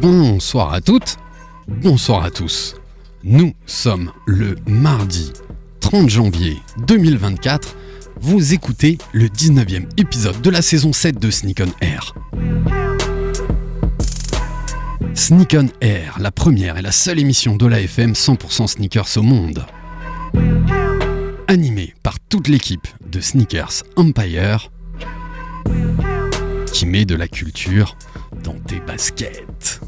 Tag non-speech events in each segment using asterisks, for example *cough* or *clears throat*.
Bonsoir à toutes, bonsoir à tous. Nous sommes le mardi 30 janvier 2024. Vous écoutez le 19e épisode de la saison 7 de Sneak on Air. Sneak on Air, la première et la seule émission de la FM 100% sneakers au monde. Animée par toute l'équipe de Sneakers Empire qui met de la culture dans tes baskets.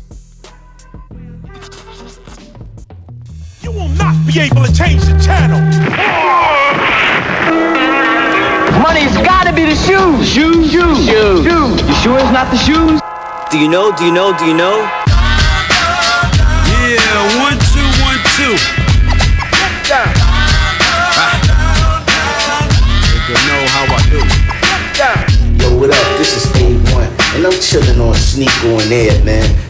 Be able to change the channel. Money's gotta be the shoes. Shoes, shoes, shoes. shoes. You sure it's not the shoes? Do you know? Do you know? Do you know? Yeah, one, two, one, two. Nigga know how I do. Yo, what up? This is A1, and I'm chilling on Sneak on Air, man.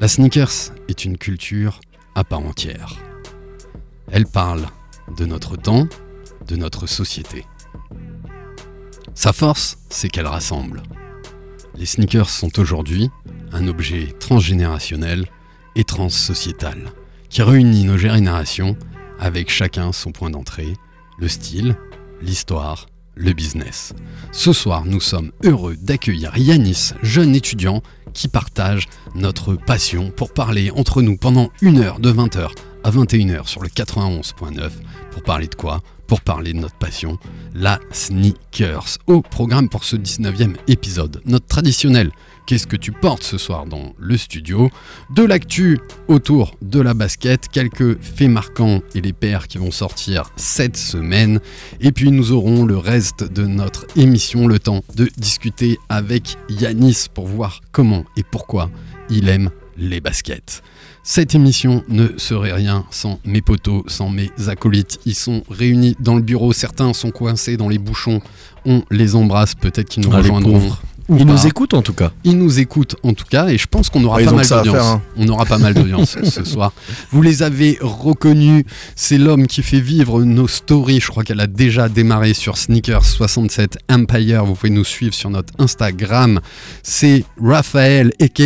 La sneakers est une culture à part entière. Elle parle de notre temps, de notre société. Sa force, c'est qu'elle rassemble. Les sneakers sont aujourd'hui un objet transgénérationnel et transsociétal qui réunit nos générations avec chacun son point d'entrée, le style, l'histoire, le business. Ce soir, nous sommes heureux d'accueillir Yanis, jeune étudiant qui partage notre passion pour parler entre nous pendant une heure de 20h à 21h sur le 91.9. Pour parler de quoi? Pour parler de notre passion, la sneakers. Au programme pour ce 19e épisode, notre traditionnel Qu'est-ce que tu portes ce soir dans le studio De l'actu autour de la basket, quelques faits marquants et les paires qui vont sortir cette semaine. Et puis nous aurons le reste de notre émission, le temps de discuter avec Yanis pour voir comment et pourquoi il aime les baskets. Cette émission ne serait rien sans mes potos, sans mes acolytes. Ils sont réunis dans le bureau, certains sont coincés dans les bouchons. On les embrasse, peut-être qu'ils nous Ah, rejoindront. Ou pas. nous écoutent en tout cas. Ils nous écoutent en tout cas et je pense qu'on aura Ouais, ils pas mal d'audience. hein. On aura pas mal d'audience *laughs* ce soir. Vous les avez reconnus, c'est l'homme qui fait vivre nos stories. Je crois qu'elle a déjà démarré sur Sneakers67 Empire. Vous pouvez nous suivre sur notre Instagram. C'est Raphaël aka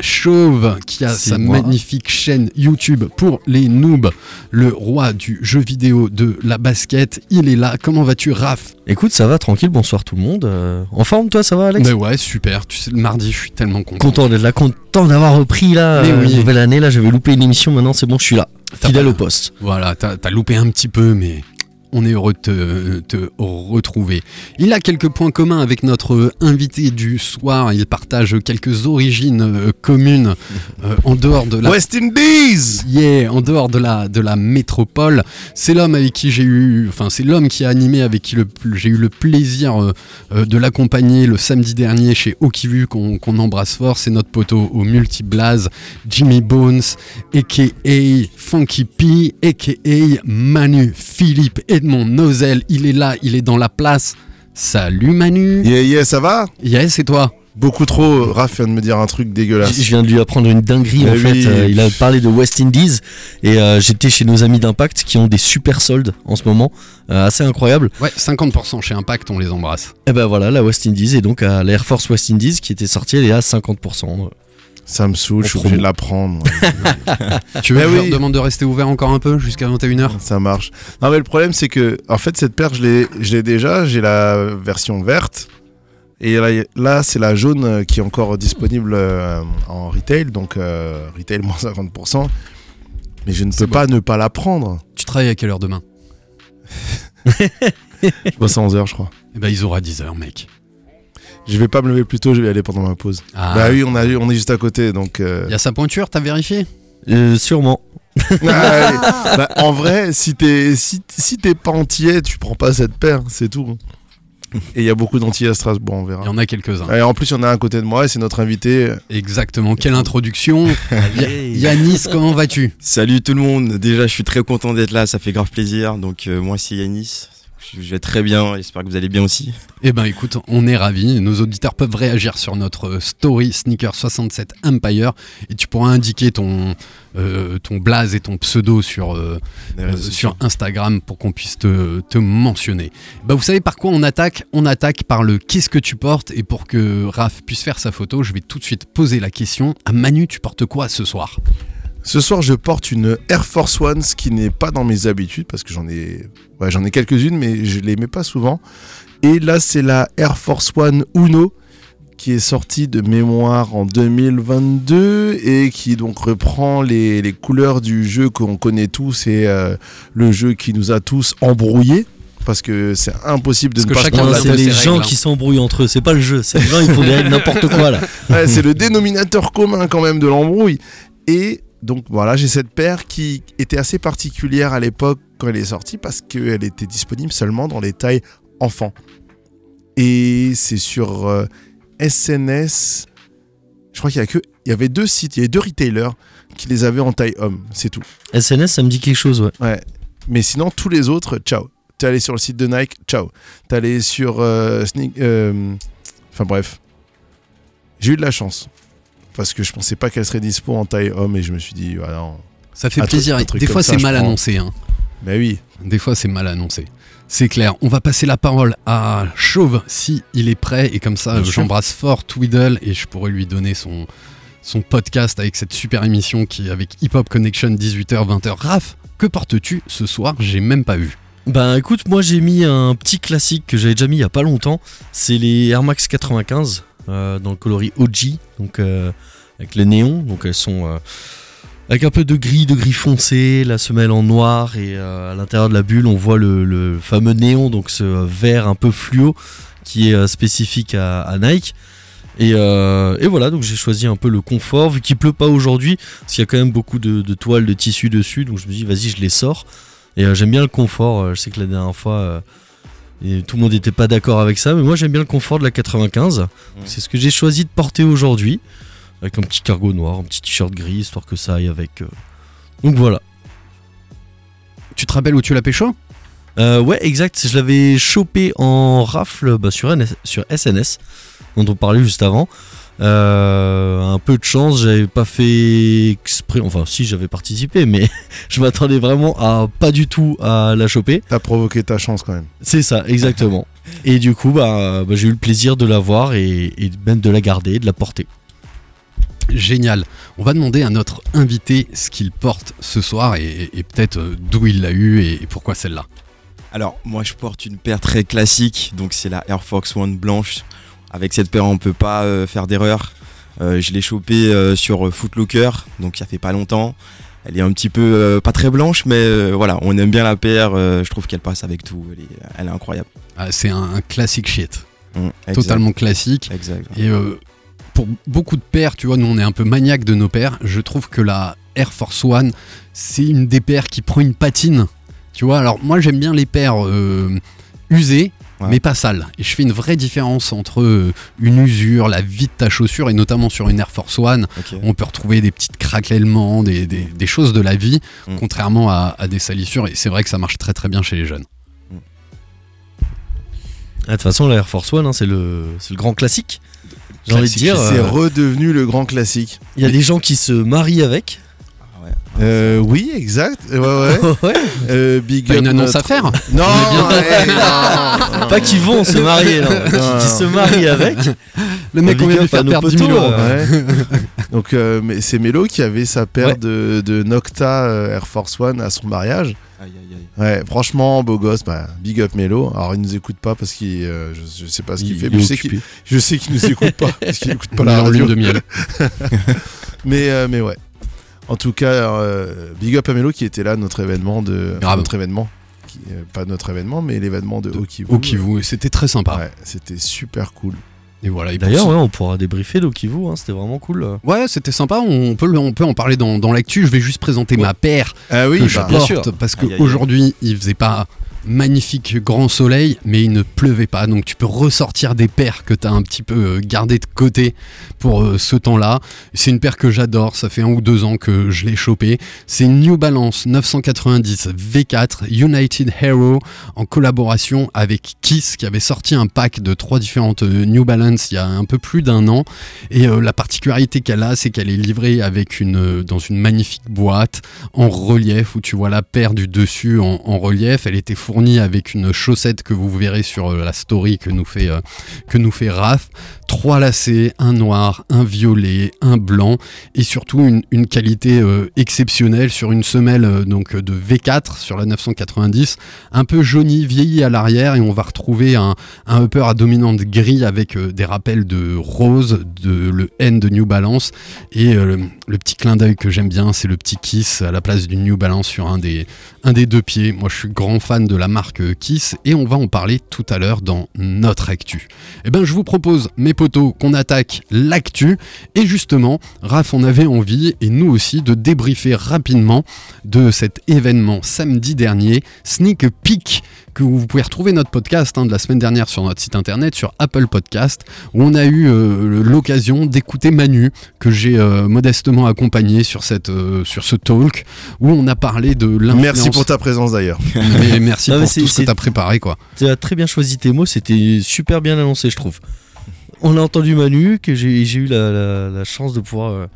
Chauve qui a sa moi. magnifique chaîne YouTube pour les noobs, le roi du jeu vidéo de la basket. Il est là. Comment vas-tu Raph? Écoute, ça va tranquille, bonsoir tout le monde. Euh, en forme toi, ça va Alex? Mais ouais, super. Tu sais, le mardi, je suis tellement content. Content d'être là, content d'avoir repris là, Mais euh, oui. nouvelle année, là j'avais loupé une émission, maintenant c'est bon, je suis là, fidèle pas- au poste. Voilà, t'as as loupé un petit peu, mais on est heureux de te, te retrouver. Il a quelques points communs avec notre invité du soir. Il partage quelques origines euh, communes euh, en dehors de la. West Indies Yeah, en dehors de la, de la métropole. C'est l'homme avec qui j'ai eu, enfin, c'est l'homme qui a animé avec qui j'ai eu le plaisir euh, de l'accompagner le samedi dernier chez Okivu qu'on qu'on embrasse fort. C'est notre poteau au multiblaze, Jimmy Bones, aka Funky P, aka Manu Philippe Edmond Nozel. Il est là, il est dans la place. Salut Manu. Yeah, yeah, ça va? Yes, c'est toi? Beaucoup trop. Raph vient de me dire un truc dégueulasse. je viens de lui apprendre une dinguerie en Mais fait. oui. Euh, il a parlé de West Indies et euh, j'étais chez nos amis d'Impact qui ont des super soldes en ce moment, euh, assez incroyables. Ouais, 50% chez Impact, on les embrasse. Et ben voilà, la West Indies et donc à l'Air Force West Indies qui était sortie, elle est à 50%. Ça me saoule, je suis obligé de la prendre. *laughs* Tu veux Eh que je oui. leur demande de rester ouvert encore un peu jusqu'à 21h ça marche. Non, mais le problème, c'est que, en fait, cette paire, je l'ai déjà. J'ai la version verte. Et là, là, c'est la jaune qui est encore disponible euh, en retail. Donc, euh, retail moins 50%. Mais je ne peux pas ne pas la prendre. Tu travailles à quelle heure demain *laughs* Je bosse à 11h, je crois. Eh ben, ils auront à 10h, mec. Je vais pas me lever plus tôt, je vais y aller pendant ma pause. Ah. Bah oui, on, a, on est juste à côté, donc. euh, Il y a sa pointure, t'as vérifié? Euh, sûrement. *laughs* Ouais. *laughs* Bah, en vrai, si t'es si, si t'es pas entier, tu prends pas cette paire, c'est tout. Et il y a beaucoup d'Antillais à Strasbourg, on verra. Il y en a quelques-uns. Et en plus, il y en a un à côté de moi et c'est notre invité. Exactement. Quelle introduction. *laughs* Yanis, comment vas-tu? Salut tout le monde, déjà je suis très content d'être là, ça fait grave plaisir. Donc euh, moi c'est Yanis, je vais très bien, j'espère que vous allez bien aussi. Eh ben écoute, on est ravis. Nos auditeurs peuvent réagir sur notre story Sneaker 67 Empire et tu pourras indiquer ton, euh, ton blaze et ton pseudo sur, euh, euh, sur Instagram pour qu'on puisse te, te mentionner. Bah, vous savez par quoi on attaque? On attaque par le qu'est-ce que tu portes et pour que Raph puisse faire sa photo, je vais tout de suite poser la question à Manu, tu portes quoi ce soir? Ce soir, je porte une Air Force One, ce qui n'est pas dans mes habitudes parce que j'en ai, ouais, j'en ai quelques-unes, mais je les mets pas souvent. Et là, c'est la Air Force One Uno qui est sortie de mémoire en 2022 et qui donc reprend les, les couleurs du jeu qu'on connaît tous et euh, le jeu qui nous a tous embrouillés parce que c'est impossible de Parce ne que pas se c'est les règles, gens hein. qui s'embrouillent entre eux, c'est pas le jeu, c'est les gens, ils font *laughs* des règles n'importe quoi là. Ouais, c'est le dénominateur commun quand même de l'embrouille. Et donc voilà, j'ai cette paire qui était assez particulière à l'époque quand elle est sortie parce qu'elle était disponible seulement dans les tailles enfants. Et c'est sur euh, SNS. Je crois qu'il y a que, il y avait deux sites, il y avait deux retailers qui les avaient en taille homme, c'est tout. SNS, ça me dit quelque chose, ouais. Ouais. Mais sinon, tous les autres, ciao. T'es allé sur le site de Nike, ciao. T'es allé sur euh, Sneak- euh, Enfin bref. J'ai eu de la chance. Parce que je pensais pas qu'elle serait dispo en taille homme et je me suis dit, voilà. non. Ça fait Un truc- plaisir. un truc Des fois c'est mal prends. annoncé. Hein. Mais oui. Des fois, c'est mal annoncé. C'est clair. On va passer la parole à Chauve si il est prêt. Et comme ça, j'embrasse fort Tweedle et je pourrais lui donner son, son podcast avec cette super émission qui est avec Hip Hop Connection 18h, 20h. Raph, que portes-tu ce soir? J'ai même pas vu. Bah écoute, moi j'ai mis un petit classique que j'avais déjà mis il y a pas longtemps. C'est les Air Max 95 euh, dans le coloris OG, donc euh, avec les néons. Donc elles sont euh, avec un peu de gris, de gris foncé, la semelle en noir et euh, à l'intérieur de la bulle on voit le, le fameux néon, donc ce vert un peu fluo qui est euh, spécifique à, Nike. Et, euh, voilà, donc j'ai choisi un peu le confort, vu qu'il pleut pas aujourd'hui, parce qu'il y a quand même beaucoup de, toiles, de tissu dessus, donc je me dis vas-y je les sors. Et euh, j'aime bien le confort. euh, je sais que la dernière fois, euh, et tout le monde n'était pas d'accord avec ça, mais moi j'aime bien le confort de la 95. C'est ce que j'ai choisi de porter aujourd'hui, avec un petit cargo noir, un petit t-shirt gris, histoire que ça aille avec. euh. Donc voilà. Tu te rappelles où tu l'as pécho? Euh, ouais, exact. Je l'avais chopé en rafle bah, sur, NS sur SNS, dont on parlait juste avant. Euh, un peu de chance, j'avais pas fait exprès. Enfin, si j'avais participé, mais *laughs* je m'attendais vraiment à pas du tout à la choper. T'as provoqué ta chance quand même. C'est ça, exactement. *laughs* et du coup, bah, bah, j'ai eu le plaisir de la voir et, et même de la garder, de la porter. Génial. On va demander à notre invité ce qu'il porte ce soir et, et peut-être euh, d'où il l'a eu et, et pourquoi celle-là. Alors moi je porte une paire très classique, donc c'est la Air Force One blanche. Avec cette paire on peut pas euh, faire d'erreur. Euh, je l'ai chopée euh, sur Footlocker, donc ça fait pas longtemps. Elle est un petit peu pas très blanche, mais voilà, on aime bien la paire. je trouve qu'elle passe avec tout. Elle est, elle est incroyable. Ah, c'est un, un classique shit. Mm, exact, Totalement classique. Exact. Et pour beaucoup de paires, tu vois, nous on est un peu maniaque de nos paires. Je trouve que la Air Force One, c'est une des paires qui prend une patine. Tu vois, alors moi j'aime bien les paires euh, usées, Ouais. mais pas sales. Et je fais une vraie différence entre euh, une usure, la vie de ta chaussure, et notamment sur une Air Force One, on peut retrouver des petites craquellements, des, des- des choses de la vie, Mm. contrairement à, à des salissures. Et c'est vrai que ça marche très très bien chez les jeunes. Ah, De toute façon, la Air Force One, hein, c'est le, grand classique. J'ai envie de dire, C'est euh, redevenu le grand classique. il y a des gens qui se marient avec. Euh, oui, exact. Ouais, ouais. *laughs* ouais. Euh, big T'as up une annonce notre- à faire Non, ouais, non. *laughs* Pas qui vont se marier, non. qui, qui se marient avec. Le mec, on vient de faire perdre 10 000 potos, euros. euh. Ouais. Donc euh, mais c'est Melo qui avait sa paire Ouais. de, de Nocta euh, Air Force One à son mariage. Aïe, aïe, aïe. Ouais, franchement, beau gosse, bah, big up Melo. Alors il nous écoute pas parce qu'il, euh, je, je sais pas ce qu'il Il- fait, mais je sais qu'il, je sais qu'il nous écoute pas parce qu'il écoute pas la radio. de miel. *laughs* Mais euh, mais ouais. En tout cas, euh, big up à Melo qui était là à notre événement de, enfin, Grave. notre événement, qui, euh, pas notre événement, mais l'événement de Okivu. Au Kivu, et c'était très sympa. Ouais, c'était super cool. Et voilà. D'ailleurs, ouais, on pourra débriefer d'Okivu, hein, c'était vraiment cool. Ouais, c'était sympa. On peut, le- on peut en parler dans, dans l'actu. Je vais juste présenter ma paire Ah oui, que je bah, bien porte sûr. parce Aïe, aïe, aïe. qu'aujourd'hui, il faisait pas magnifique grand soleil, mais il ne pleuvait pas. Donc tu peux ressortir des paires que tu as un petit peu euh, gardées de côté pour euh, ce temps-là. C'est une paire que j'adore, ça fait un ou deux ans que je l'ai chopée. C'est New Balance 990 V4 United Hero en collaboration avec Kiss qui avait sorti un pack de trois différentes euh, New Balance il y a un peu plus d'un an. Et la particularité qu'elle a, c'est qu'elle est livrée avec une, dans une magnifique boîte en relief où tu vois la paire du dessus en, en relief. Elle était fournie avec une chaussette que vous verrez sur euh, la story que nous fait, euh, que nous fait Raph. Trois lacets, un noir, un violet, un blanc et surtout une, qualité euh, exceptionnelle sur une semelle donc de V4 sur la 990, un peu jaunie, vieillie à l'arrière et on va retrouver un, un upper à dominante gris avec des rappels de rose, de le N de New Balance et le, le petit clin d'œil que j'aime bien, c'est le petit Kiss à la place du New Balance sur un des, un des deux pieds. Moi, je suis grand fan de la marque euh, Kiss et on va en parler tout à l'heure dans notre actu. Eh ben, je vous propose, mes potos, qu'on attaque l'actu et justement, Raph, on avait envie et nous aussi de débriefer rapidement de cet événement samedi dernier, Sneak Peek que vous pouvez retrouver notre podcast hein, de la semaine dernière sur notre site internet, sur Apple Podcast, où on a eu euh, l'occasion d'écouter Manu, que j'ai euh, modestement accompagné sur, cette, euh, sur ce talk, où on a parlé de l'influence. Merci pour ta présence d'ailleurs. *laughs* Merci Non, pour tout ce que tu as préparé. quoi. Tu as très bien choisi tes mots, c'était super bien annoncé, je trouve. On a entendu Manu, que j'ai j'ai eu la, la- la chance de pouvoir.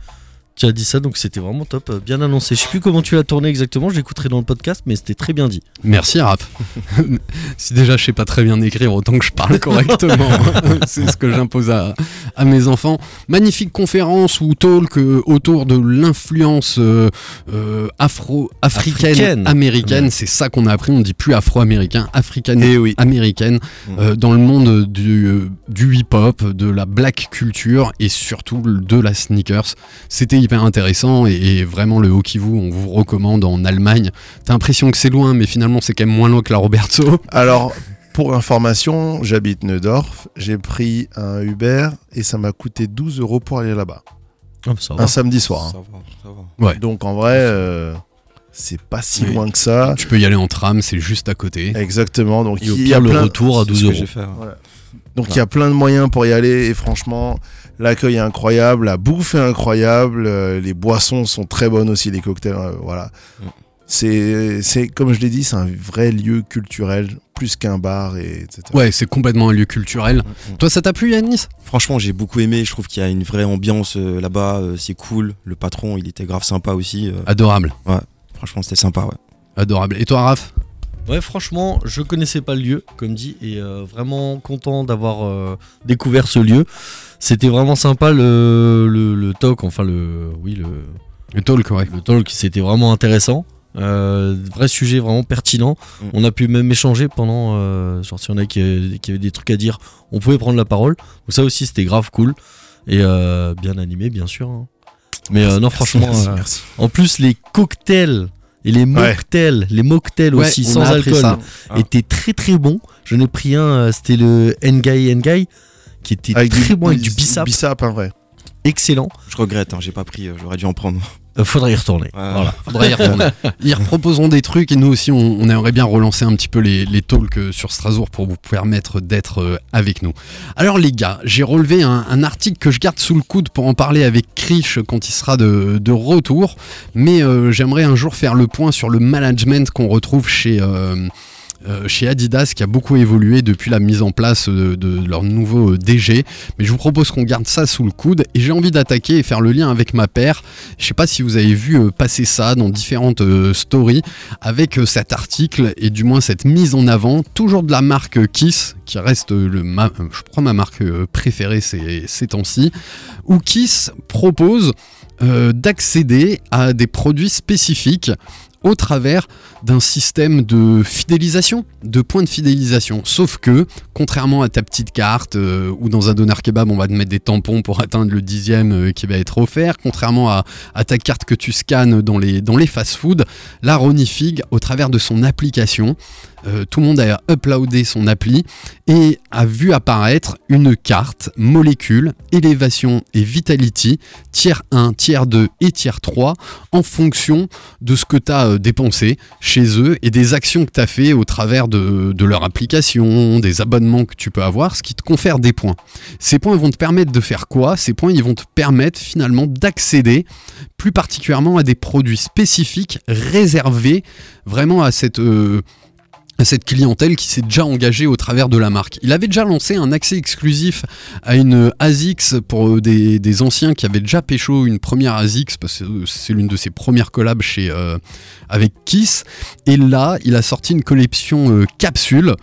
Tu as dit ça, donc c'était vraiment top, euh, bien annoncé. Je sais plus comment tu l'as tourné exactement, je l'écouterai dans le podcast, mais c'était très bien dit. Merci Raph. *laughs* si déjà je sais pas très bien écrire, autant que je parle correctement. *laughs* C'est ce que j'impose à, à mes enfants. Magnifique conférence ou talk euh, autour de l'influence euh, euh, afro-africaine, Africaine. américaine. C'est ça qu'on a appris. On dit plus afro-américain, africaine, Et oui. américaine, euh, dans le monde du, du hip-hop, de la black culture et surtout de la sneakers. C'était hyper intéressant et, et vraiment le Hokivu, on vous recommande en Allemagne. T'as l'impression que c'est loin, mais finalement c'est quand même moins loin que la Roberto. *laughs* Alors, pour information, j'habite Neudorf. J'ai pris un Uber et ça m'a coûté 12 euros pour aller là-bas. Ah, va. Un samedi soir. Ça va, ça va. hein. Ouais. Donc en vrai, euh, c'est pas si Oui. loin que ça. Tu peux y aller en tram, c'est juste à côté. Exactement. Donc il y a le plein- retour à C'est 12 ce que euros. j'ai fait. ouais. Donc il y a plein de moyens pour y aller et franchement, l'accueil est incroyable, la bouffe est incroyable, euh, les boissons sont très bonnes aussi, les cocktails, euh, voilà. Mm. C'est, c'est comme je l'ai dit, c'est un vrai lieu culturel, plus qu'un bar et etc. Ouais, c'est complètement un lieu culturel. Mm, mm. Toi, ça t'a plu, Yanis? Franchement, j'ai beaucoup aimé. Je trouve qu'il y a une vraie ambiance euh, là-bas. euh, c'est cool. Le patron, il était grave sympa aussi. euh, Adorable. franchement, c'était sympa. Ouais. Adorable. Et toi, Raph? Ouais, franchement, je connaissais pas le lieu, comme dit, et euh, vraiment content d'avoir euh, découvert ce lieu. C'était vraiment sympa le, le, le talk, enfin le. Oui, le, Le talk, ouais. le talk, c'était vraiment intéressant. Euh, vrai sujet vraiment pertinent. Mm. On a pu même échanger pendant. euh, genre, si on a qui, qui avait des trucs à dire, on pouvait prendre la parole. Donc, ça aussi, c'était grave cool. Et euh, bien animé, bien sûr. hein. Mais non, franchement, merci, merci. en plus, les cocktails et les mocktails, les mocktails Ouais, aussi, sans alcool. Ah. étaient très très bons. J'en ai pris un, c'était le Ngai Ngai, qui était très bon avec du bissap, vrai. excellent. Je regrette, hein, j'ai pas pris. euh, J'aurais dû en prendre. Euh, faudrait y retourner. Ouais. Voilà. *laughs* Faudrait y retourner. Ils reproposeront des trucs et nous aussi, on, on aimerait bien relancer un petit peu les, les talks euh, sur Strasbourg pour vous permettre d'être avec nous. Alors les gars, j'ai relevé un, un article que je garde sous le coude pour en parler avec Krish quand il sera de, de retour, mais euh, j'aimerais un jour faire le point sur le management qu'on retrouve chez... euh, chez Adidas qui a beaucoup évolué depuis la mise en place euh, de leur nouveau euh, DG. Mais je vous propose qu'on garde ça sous le coude et j'ai envie d'attaquer et faire le lien avec ma paire. Je sais pas si vous avez vu euh, passer ça dans différentes euh, stories avec euh, cet article et du moins cette mise en avant, toujours de la marque euh, Kiss, qui reste euh, le ma- euh, je crois ma marque euh, préférée ces, temps-ci, où Kiss propose euh, d'accéder à des produits spécifiques au travers d'un système de fidélisation, de points de fidélisation. Sauf que, contrairement à ta petite carte, euh, ou dans un doner kebab, on va te mettre des tampons pour atteindre le dixième euh, qui va être offert, contrairement à, ta carte que tu scannes dans les, dans les fast-food, la Ronnie Fig, au travers de son application, euh, tout le monde a uploadé son appli et a vu apparaître une carte molécule, élévation et vitality, tiers 1, tiers 2 et tiers 3, en fonction de ce que tu as dépensé chez eux et des actions que tu as fait au travers de, leur application, des abonnements que tu peux avoir, ce qui te confère des points. Ces points vont te permettre de faire quoi? Ces points ils vont te permettre finalement d'accéder plus particulièrement à des produits spécifiques réservés vraiment à cette, euh, cette clientèle qui s'est déjà engagée au travers de la marque. Il avait déjà lancé un accès exclusif à une ASICS pour euh, des, anciens qui avaient déjà pécho une première ASICS parce que c'est l'une de ses premières collabs chez, euh, avec Kiss. Et là, il a sorti une collection euh, capsule,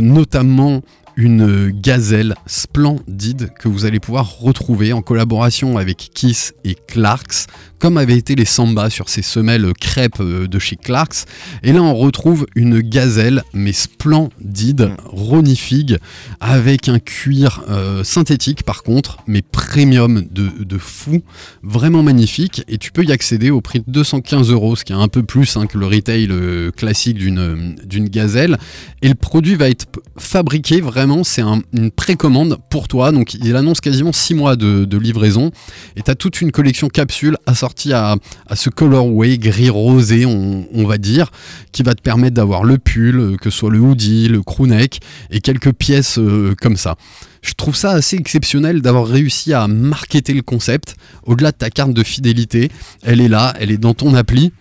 notamment une gazelle splendide que vous allez pouvoir retrouver en collaboration avec Kiss et Clarks, comme avaient été les Samba sur ces semelles crêpes euh, de chez Clarks. Et là, on retrouve une gazelle, mais splendide, ronifig, avec un cuir euh, synthétique par contre, mais premium de, de fou, vraiment magnifique. Et tu peux y accéder au prix de 215 euros, ce qui est un peu plus hein, que le retail euh, classique d'une gazelle. Et le produit va être fabriqué vraiment, c'est un- une précommande pour toi. Donc il annonce quasiment 6 mois de, de livraison. Et tu as toute une collection capsule assortie à, ce colorway gris-rosé, on, on va dire, qui va te permettre d'avoir le pull, euh, que ce soit le hoodie, le crewneck et quelques pièces euh, comme ça. Je trouve ça assez exceptionnel d'avoir réussi à marketer le concept. Au-delà de ta carte de fidélité, elle est là, elle est dans ton appli.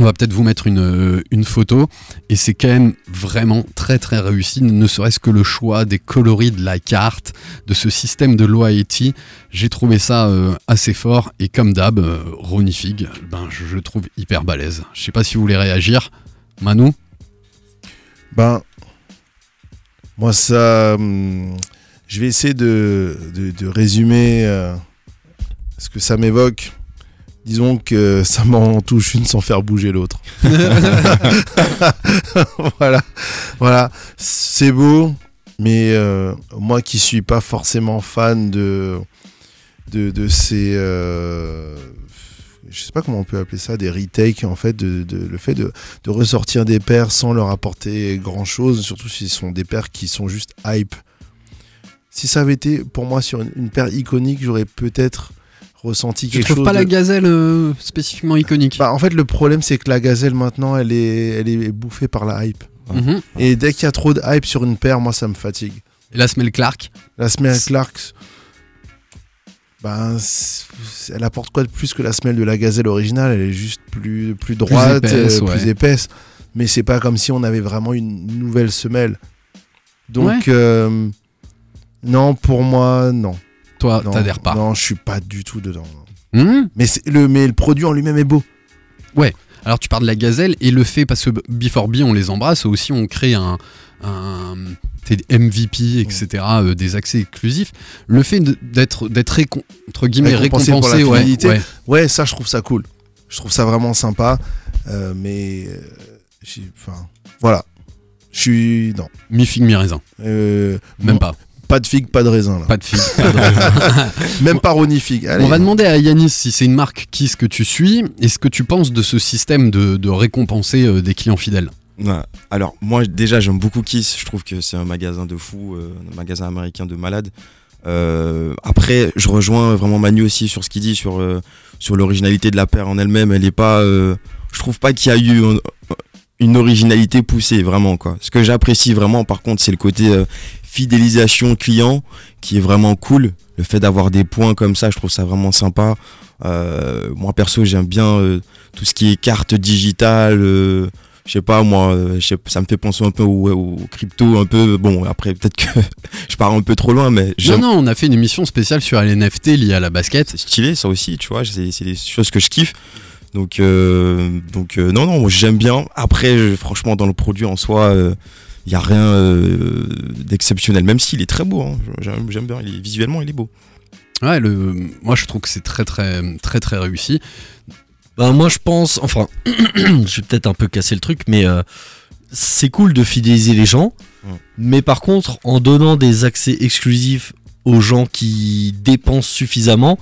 On va peut-être vous mettre une, euh, une photo et c'est quand même vraiment très très réussi, ne serait-ce que le choix des coloris de la carte, de ce système de loyalty. J'ai trouvé ça euh, assez fort et comme d'hab, euh, Ronnie Fig, ben, je le trouve hyper balèze. Je sais pas si vous voulez réagir. Manu Ben, moi, ça. hum, je vais essayer de, de, de résumer euh, ce que ça m'évoque. Disons que ça *laughs* m'en touche une sans faire bouger l'autre. *laughs* voilà. Voilà. C'est beau, mais euh, moi qui suis pas forcément fan de, de, ces. euh, je sais pas comment on peut appeler ça, des retakes en fait, de, le fait de, ressortir des paires sans leur apporter grand chose, surtout si ce sont des paires qui sont juste hype. Si ça avait été pour moi sur une paire iconique, j'aurais peut-être ressenti Je quelque trouve chose. pas la gazelle euh, spécifiquement iconique. Bah, en fait, le problème, c'est que la gazelle maintenant, elle est, elle est bouffée par la hype. Mhm. Et dès qu'il y a trop de hype sur une paire, moi, ça me fatigue. Et la semelle Clark La semelle Clarks, ben, elle apporte quoi de plus que la semelle de la gazelle originale? Elle est juste plus, plus droite, épaisse, euh, ouais. plus épaisse. Mais c'est pas comme si on avait vraiment une nouvelle semelle. Donc, Ouais. euh, non, pour moi, non. Toi, t'adhères pas. Non, je suis pas du tout dedans. Mhm. Mais, le, mais le produit en lui-même est beau. Alors tu parles de la gazelle et le fait, parce que Before B on les embrasse, aussi on crée un, MVP, etc., euh, des accès exclusifs. Le fait d'être d'être récon- entre guillemets Récompensé pour la récompensé, ouais, ouais. Ouais, ça, je trouve ça cool. Je trouve ça vraiment sympa. Euh, mais. euh, Enfin, voilà. Je suis. Non. mi figue mi raisin, Euh, même pas, Pas de figue, pas de raisin. Là. pas de figue. pas de raisin. *laughs* Même pas. Allez. on va demander à Yanis si c'est une marque Kiss que tu suis et ce que tu penses de ce système de, de récompenser euh, des clients fidèles. Ouais. Alors moi déjà j'aime beaucoup Kiss, je trouve que c'est un magasin de fou, euh, un magasin américain de malade. Euh, après je rejoins vraiment Manu aussi sur ce qu'il dit sur sur l'originalité de la paire en elle-même. Elle est pas, euh, je trouve pas qu'il y a eu un- une originalité poussée vraiment quoi. Ce que j'apprécie vraiment par contre c'est le côté euh, fidélisation client qui est vraiment cool. Le fait d'avoir des points comme ça, je trouve ça vraiment sympa. Euh, moi perso j'aime bien euh, tout ce qui est carte digitale. euh, je sais pas moi, sais- ça me fait penser un peu au, au crypto, un peu. Bon, après peut-être que *laughs* je pars un peu trop loin, mais Non, non, on a fait une émission spéciale sur les NFT liées à la basket. C'est stylé ça aussi, tu vois. C'est c'est des choses que je kiffe. Donc, donc non, non, moi j'aime bien. Après, franchement, dans le produit en soi, il y a rien euh, d'exceptionnel. Même s'il est très beau, hein. j'aime bien. Il est, visuellement, il est beau. Ouais, le, moi je trouve que c'est très très très très réussi. Ben moi je pense, enfin, *clears throat* je vais peut-être un peu casser le truc, mais euh, c'est cool de fidéliser les gens, Ouais. mais par contre en donnant des accès exclusifs aux gens qui dépensent suffisamment,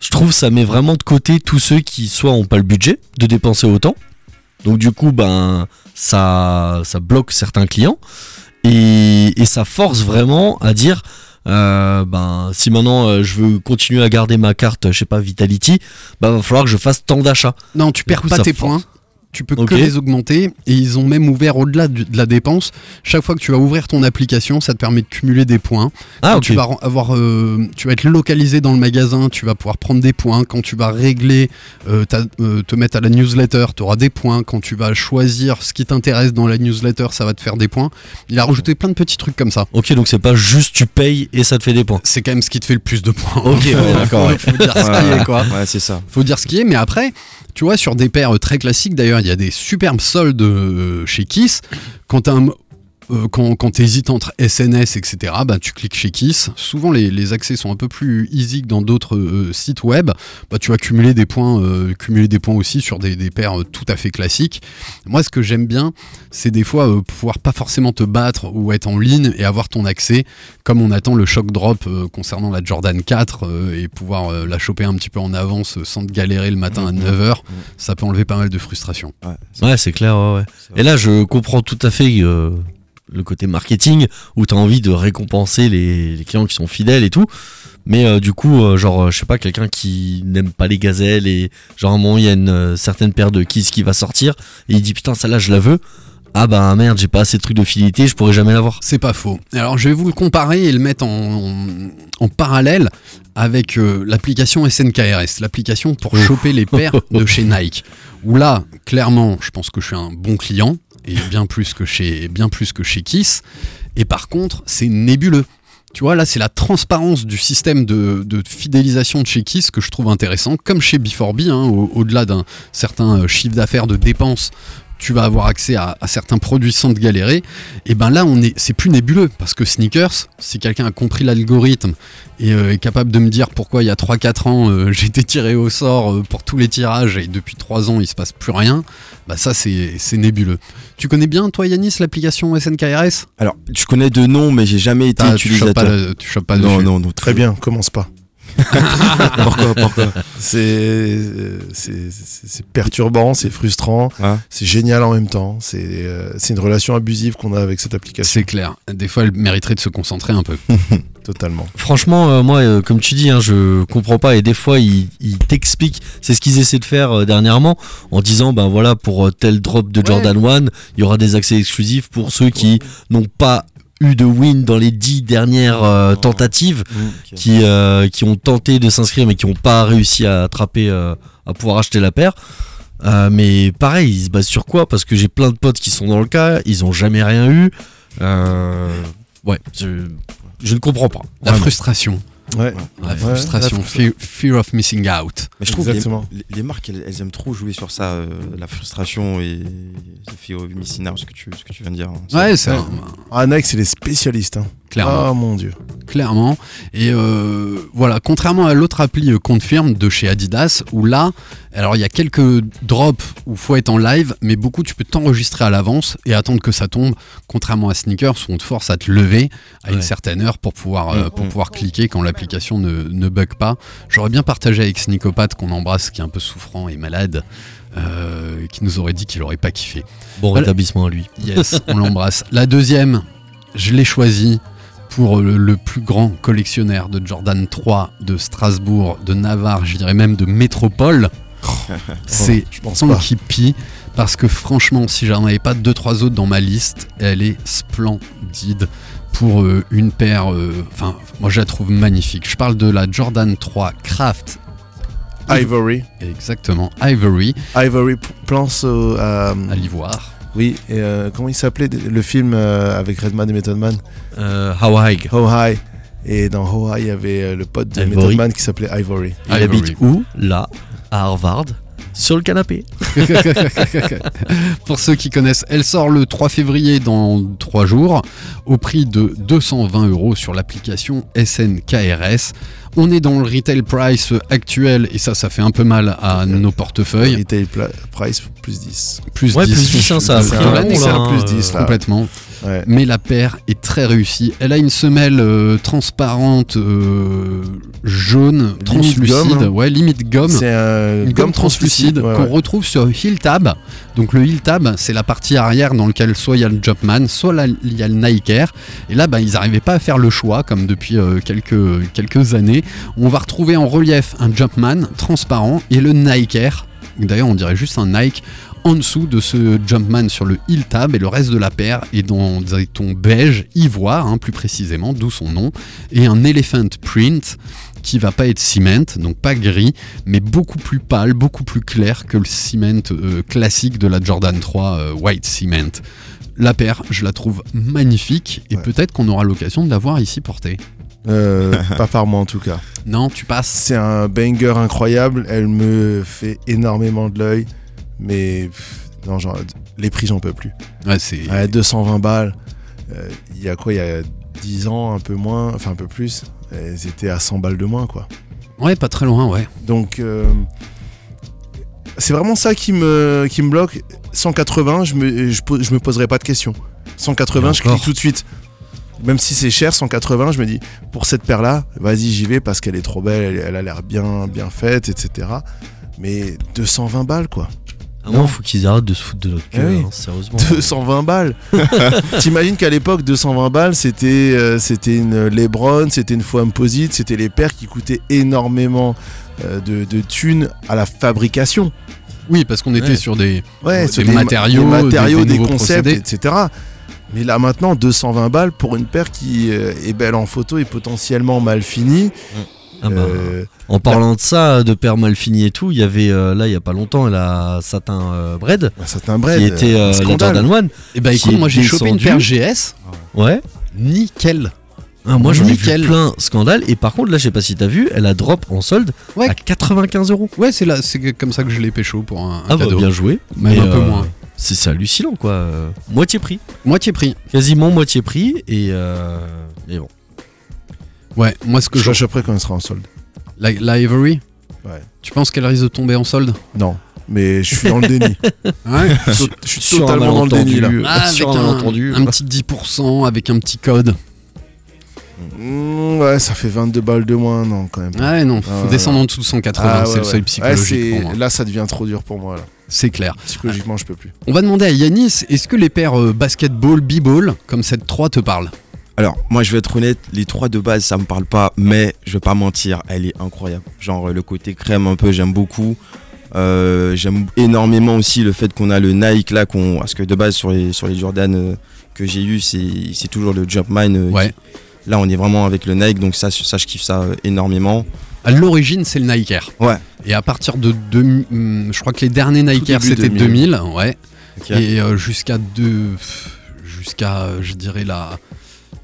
je trouve ça met vraiment de côté tous ceux qui soit ont pas le budget de dépenser autant, Donc du coup, ben ça, ça bloque certains clients et, et ça force vraiment à dire. euh, ben si maintenant euh, je veux continuer à garder ma carte je sais pas Vitality bah va falloir que je fasse tant d'achats Non, tu perds coup, pas tes force. points. Tu peux que les augmenter et ils ont même ouvert au-delà de la dépense. Chaque fois que tu vas ouvrir ton application, ça te permet de cumuler des points. ah Quand ok tu vas avoir, euh, tu vas être localisé dans le magasin, tu vas pouvoir prendre des points. Quand tu vas régler, euh, euh, te mettre à la newsletter, tu auras des points. Quand tu vas choisir ce qui t'intéresse dans la newsletter, ça va te faire des points. Il a rajouté plein de petits trucs comme ça. ok donc c'est pas juste tu payes et ça te fait des points C'est quand même ce qui te fait le plus de points. Ok, ouais, *laughs* d'accord, ouais. Faut dire ce qui est, quoi. Ouais, c'est ça. faut dire ce qui est, mais après, tu vois, sur des paires euh, très classiques, d'ailleurs, il y a des superbes soldes euh, chez Kiss. Quand t'as un- euh, quand, quand t'hésites entre SNS, etc., bah, tu cliques chez Kiss. Souvent, les, les accès sont un peu plus easy que dans d'autres euh, sites web. Bah, tu vas cumuler des points, euh, cumuler des points aussi sur des, des paires euh, tout à fait classiques. Moi, ce que j'aime bien, c'est des fois euh, pouvoir pas forcément te battre ou être en ligne et avoir ton accès, comme on attend le shock drop euh, concernant la Jordan 4 euh, et pouvoir euh, la choper un petit peu en avance euh, sans te galérer le matin à 9h. Ça peut enlever pas mal de frustration. Ouais, c'est- Ouais, clair, ouais, ouais. Et là, je comprends tout à fait euh, le côté marketing où tu as envie de récompenser les, les clients qui sont fidèles et tout. Mais euh, du coup, euh, genre, euh, je sais pas, quelqu'un qui n'aime pas les gazelles et genre, à un moment, il y a une euh, certaine paire de Kiss qui va sortir et il dit putain, celle-là, je la veux. Ah bah merde, j'ai pas assez de trucs de fidélité, je pourrais jamais l'avoir. C'est pas faux. Alors je vais vous le comparer et le mettre en, en- en parallèle avec euh, l'application SNKRS, l'application pour *laughs* choper les paires de chez Nike. Où là, clairement, je pense que je suis un bon client et bien plus que chez, bien plus que chez Kiss. Et par contre, c'est nébuleux. Tu vois, là, c'est la transparence du système de, fidélisation de chez Kiss que je trouve intéressant, comme chez B4B, hein, au- au-delà d'un certain euh, chiffre d'affaires de dépenses, tu vas avoir accès à, à certains produits sans te galérer. Et ben là, on est, c'est plus nébuleux parce que sneakers, si quelqu'un a compris l'algorithme et euh, est capable de me dire pourquoi il y a 3-4 ans euh, *laughs* j'ai été tiré au sort euh, pour tous les tirages et depuis 3 ans il se passe plus rien, bah ça c'est, c'est nébuleux. Tu connais bien toi Yanis l'application SNKRS Alors, je connais de nom, mais j'ai jamais été T'as- tu chopes pas, utilisateur. le- tu chopes pas non, dessus. non, non, Très bien, commence pas. *laughs* pourquoi, pourquoi C'est perturbant, c'est frustrant, c'est génial en même temps. C'est euh, c'est une relation abusive qu'on a avec cette application. C'est clair. Des fois, elle mériterait de se concentrer un peu. *laughs* Totalement. Franchement, euh, moi, euh, comme tu dis, hein, je comprends pas. Et des fois, ils, ils t'expliquent. C'est ce qu'ils essaient de faire euh, dernièrement en disant, ben voilà, pour euh, tel drop de Ouais. Jordan 1, il y aura des accès exclusifs pour ceux qui n'ont pas eu de win dans les dix dernières euh, tentatives, Ok. qui, euh, qui ont tenté de s'inscrire mais qui n'ont pas réussi à attraper, euh, à pouvoir acheter la paire. Euh, mais pareil, ils se basent sur quoi? Parce que j'ai plein de potes qui sont dans le cas, ils ont jamais rien eu. Euh, ouais, je, je ne comprends pas. La Vraiment. frustration. Ouais. La Ouais, frustration. la fear, fear of missing out. Mais je trouve que les, Exactement. les- les marques, elles, elles aiment trop jouer sur ça, euh, la frustration et le fait au missing out, ce que tu, ce que tu viens de dire. hein. Ouais, c'est Ouais. un- Ah, Nike, c'est les spécialistes. Hein. clairement. Ah mon dieu. clairement. Et euh, voilà, contrairement à l'autre appli euh, Confirm de chez Adidas, où là, alors il y a quelques drops où faut être en live, mais beaucoup tu peux t'enregistrer à l'avance et attendre que ça tombe. Contrairement à Sneakers, où on te force à te lever à une certaine heure pour pouvoir, euh, pour pouvoir cliquer quand l'application ne, ne bug pas. J'aurais bien partagé avec Sneakopath qu'on embrasse, qui est un peu souffrant et malade. euh, qui nous aurait dit qu'il aurait pas kiffé. Bon Voilà. rétablissement à lui. Yes, *laughs* on l'embrasse. La deuxième, je l'ai choisie pour le, le plus grand collectionneur de Jordan 3 de Strasbourg, de Navarre, je dirais même de Métropole. *laughs* C'est je pense pas. Funky P. Parce que franchement, si j'en avais pas deux trois autres dans ma liste, elle est splendide pour euh, une paire. euh, moi je la trouve magnifique. Je parle de la Jordan 3 Craft. Ivory. Exactement, Ivory Ivory P- Plance au- à. à l'ivoire. Oui, et euh, comment il s'appelait le film euh, avec Redman et Method Man? Euh, How High. How High. Et dans How High, il y avait euh, le pote de Ivory. Method Man qui s'appelait Ivory. Il Ivory. habite où Là, à Harvard, sur le canapé. *laughs* Pour ceux qui connaissent, elle sort le 3 février dans 3 jours au prix de 220 euros sur l'application SNKRS. On est dans le retail price actuel et ça, ça fait un peu mal à nos portefeuilles. Retail price plus 10. Plus Ouais, 10, plus 10, hein, ça a de- pris un là, hein, plus euh, 10 là. complètement. Ouais. mais la paire est très réussie. Elle a une semelle euh, transparente euh, jaune, translucide, gomme, ouais, limite gomme. C'est un Une gomme translucide ouais, qu'on ouais. retrouve sur Heel Tab. Donc le Heel Tab, c'est la partie arrière dans lequel soit il y a le Jumpman, soit il y a le Nike Air. Et là, bah, ils n'arrivaient pas à faire le choix, comme depuis euh, quelques, quelques années. On va retrouver en relief un Jumpman transparent et le Nike Air. D'ailleurs, on dirait juste un Nike en dessous de ce Jumpman sur le Heel Tab et le reste de la paire est dans des tons beige, ivoire, hein, plus précisément, d'où son nom, et un Elephant Print qui va pas être cement, donc pas gris, mais beaucoup plus pâle, beaucoup plus clair que le cement euh, classique de la Jordan 3 euh, White Cement. La paire, je la trouve magnifique et Ouais. peut-être qu'on aura l'occasion de la voir ici portée. Euh, *laughs* pas par moi en tout cas. Non, tu passes. C'est un banger incroyable. Elle me fait énormément de l'œil. Mais pff, non, genre, les prix, j'en peux plus. Ouais, c'est. Ouais, 220 balles. Euh, Il y a quoi Il y a 10 ans, un peu moins, enfin un peu plus. Elles étaient à 100 balles de moins, quoi. Ouais, pas très loin, ouais. Donc, euh, c'est vraiment ça qui me, qui me bloque. 180, je me, je, je me poserai pas de questions. 180, Et je clique tout de suite. Même si c'est cher, 180, je me dis, pour cette paire-là, vas-y, j'y vais parce qu'elle est trop belle, elle, elle a l'air bien, bien faite, etc. Mais 220 balles, quoi. À moins, faut qu'ils arrêtent de se foutre de notre Eh oui. hein, sérieusement. *laughs* 220 balles *laughs* T'imagines qu'à l'époque, 220 balles, c'était euh, c'était une Lebron, c'était une Foamposite, c'était les paires qui coûtaient énormément euh, de, de thunes à la fabrication. Oui, parce qu'on était Ouais. sur des. Ouais, Des sur matériaux, des, matériaux, des- des, des nouveaux concepts, procédés. etc. Mais là maintenant, 220 balles pour une paire qui euh, est belle en photo et potentiellement mal finie. Ah bah, Euh, En parlant de ça, de père mal fini et tout, il y avait euh, là il y a pas longtemps la Satin euh, Bread un bread. qui était euh, la. Jordan 1. Et bah Qui écoute, moi j'ai chopé une paire GS, Ouais. nickel. Ah, moi j'en ai vu plein scandale et par contre là je sais pas si t'as vu, elle a drop en solde Ouais. à 95 euros. Ouais, c'est là, c'est comme ça que je l'ai pécho pour un, un Ah bah cadeau. bien joué. Même Et, un peu moins. C'est hallucinant quoi. Euh, Moitié prix. Moitié prix. Quasiment moitié prix et, euh, et bon. Ouais, moi ce que Je je. après quand elle sera en solde. La, la Ivory Ouais. Tu penses qu'elle risque de tomber en solde? Non, mais je suis dans le déni. *laughs* Ouais. *laughs* Je suis- je suis Sur un totalement dans le déni là. Ah, avec Sur un un, malentendu. un petit 10% avec un petit code. Mm, ouais, ça fait 22 balles de moins, non, quand même. Ouais, non, faut Ah, ouais, descendre ouais. en dessous de 180, Ah, c'est ouais, le seuil psychologique pour moi. Là, ça devient trop dur pour moi. Là. C'est clair. Psychologiquement, je peux plus. On va demander à Yanis, est-ce que les paires euh, basketball, b-ball, comme cette 3 te parlent? Alors, moi, je vais être honnête, les trois de base, ça me parle pas, mais je vais pas mentir, elle est incroyable. Genre, le côté crème, un peu, j'aime beaucoup. Euh, j'aime énormément aussi le fait qu'on a le Nike là, qu'on, parce que de base, sur les, sur les Jordan euh, que j'ai eu, c'est, c'est toujours le Jumpman. euh, Ouais. Là, on est vraiment avec le Nike, donc ça, ça je kiffe ça énormément. À l'origine, c'est le Nike Air. Ouais. Et à partir de 2000, hum, je crois que les derniers Nike Tout Air c'était 2000. 2000, ouais. Et euh, jusqu'à deux, jusqu'à, je dirais la,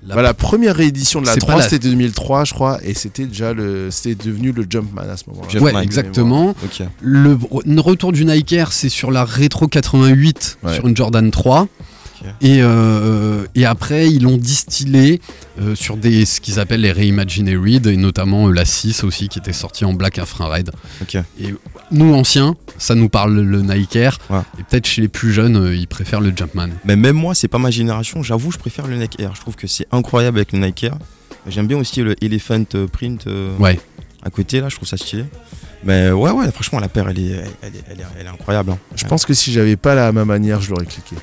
la la première réédition de la C'est 3, pas la- c'était 2003, je crois, et c'était déjà le. C'était devenu le Jumpman à ce moment-là. Jumpman. Ouais, exactement. Le re- retour du Nike Air, c'est sur la Retro 88, Ouais. sur une Jordan 3. Et, euh, et après, ils l'ont distillé euh, sur des, ce qu'ils appellent les Reimagined et notamment euh, la 6 aussi, qui était sortie en black infrared. Ok. Et nous, anciens, ça nous parle le Nike Air. Ouais. Et peut-être chez les plus jeunes, euh, ils préfèrent le Jumpman. Mais même moi, c'est pas ma génération. J'avoue, je préfère le Nike Air. Je trouve que c'est incroyable avec le Nike Air. J'aime bien aussi le Elephant Print euh, Ouais. à côté, là, je trouve ça stylé. Mais ouais, ouais, franchement, la paire, elle est, elle est, elle est, elle est incroyable. hein. Je pense que si j'avais pas la même manière, je l'aurais cliqué.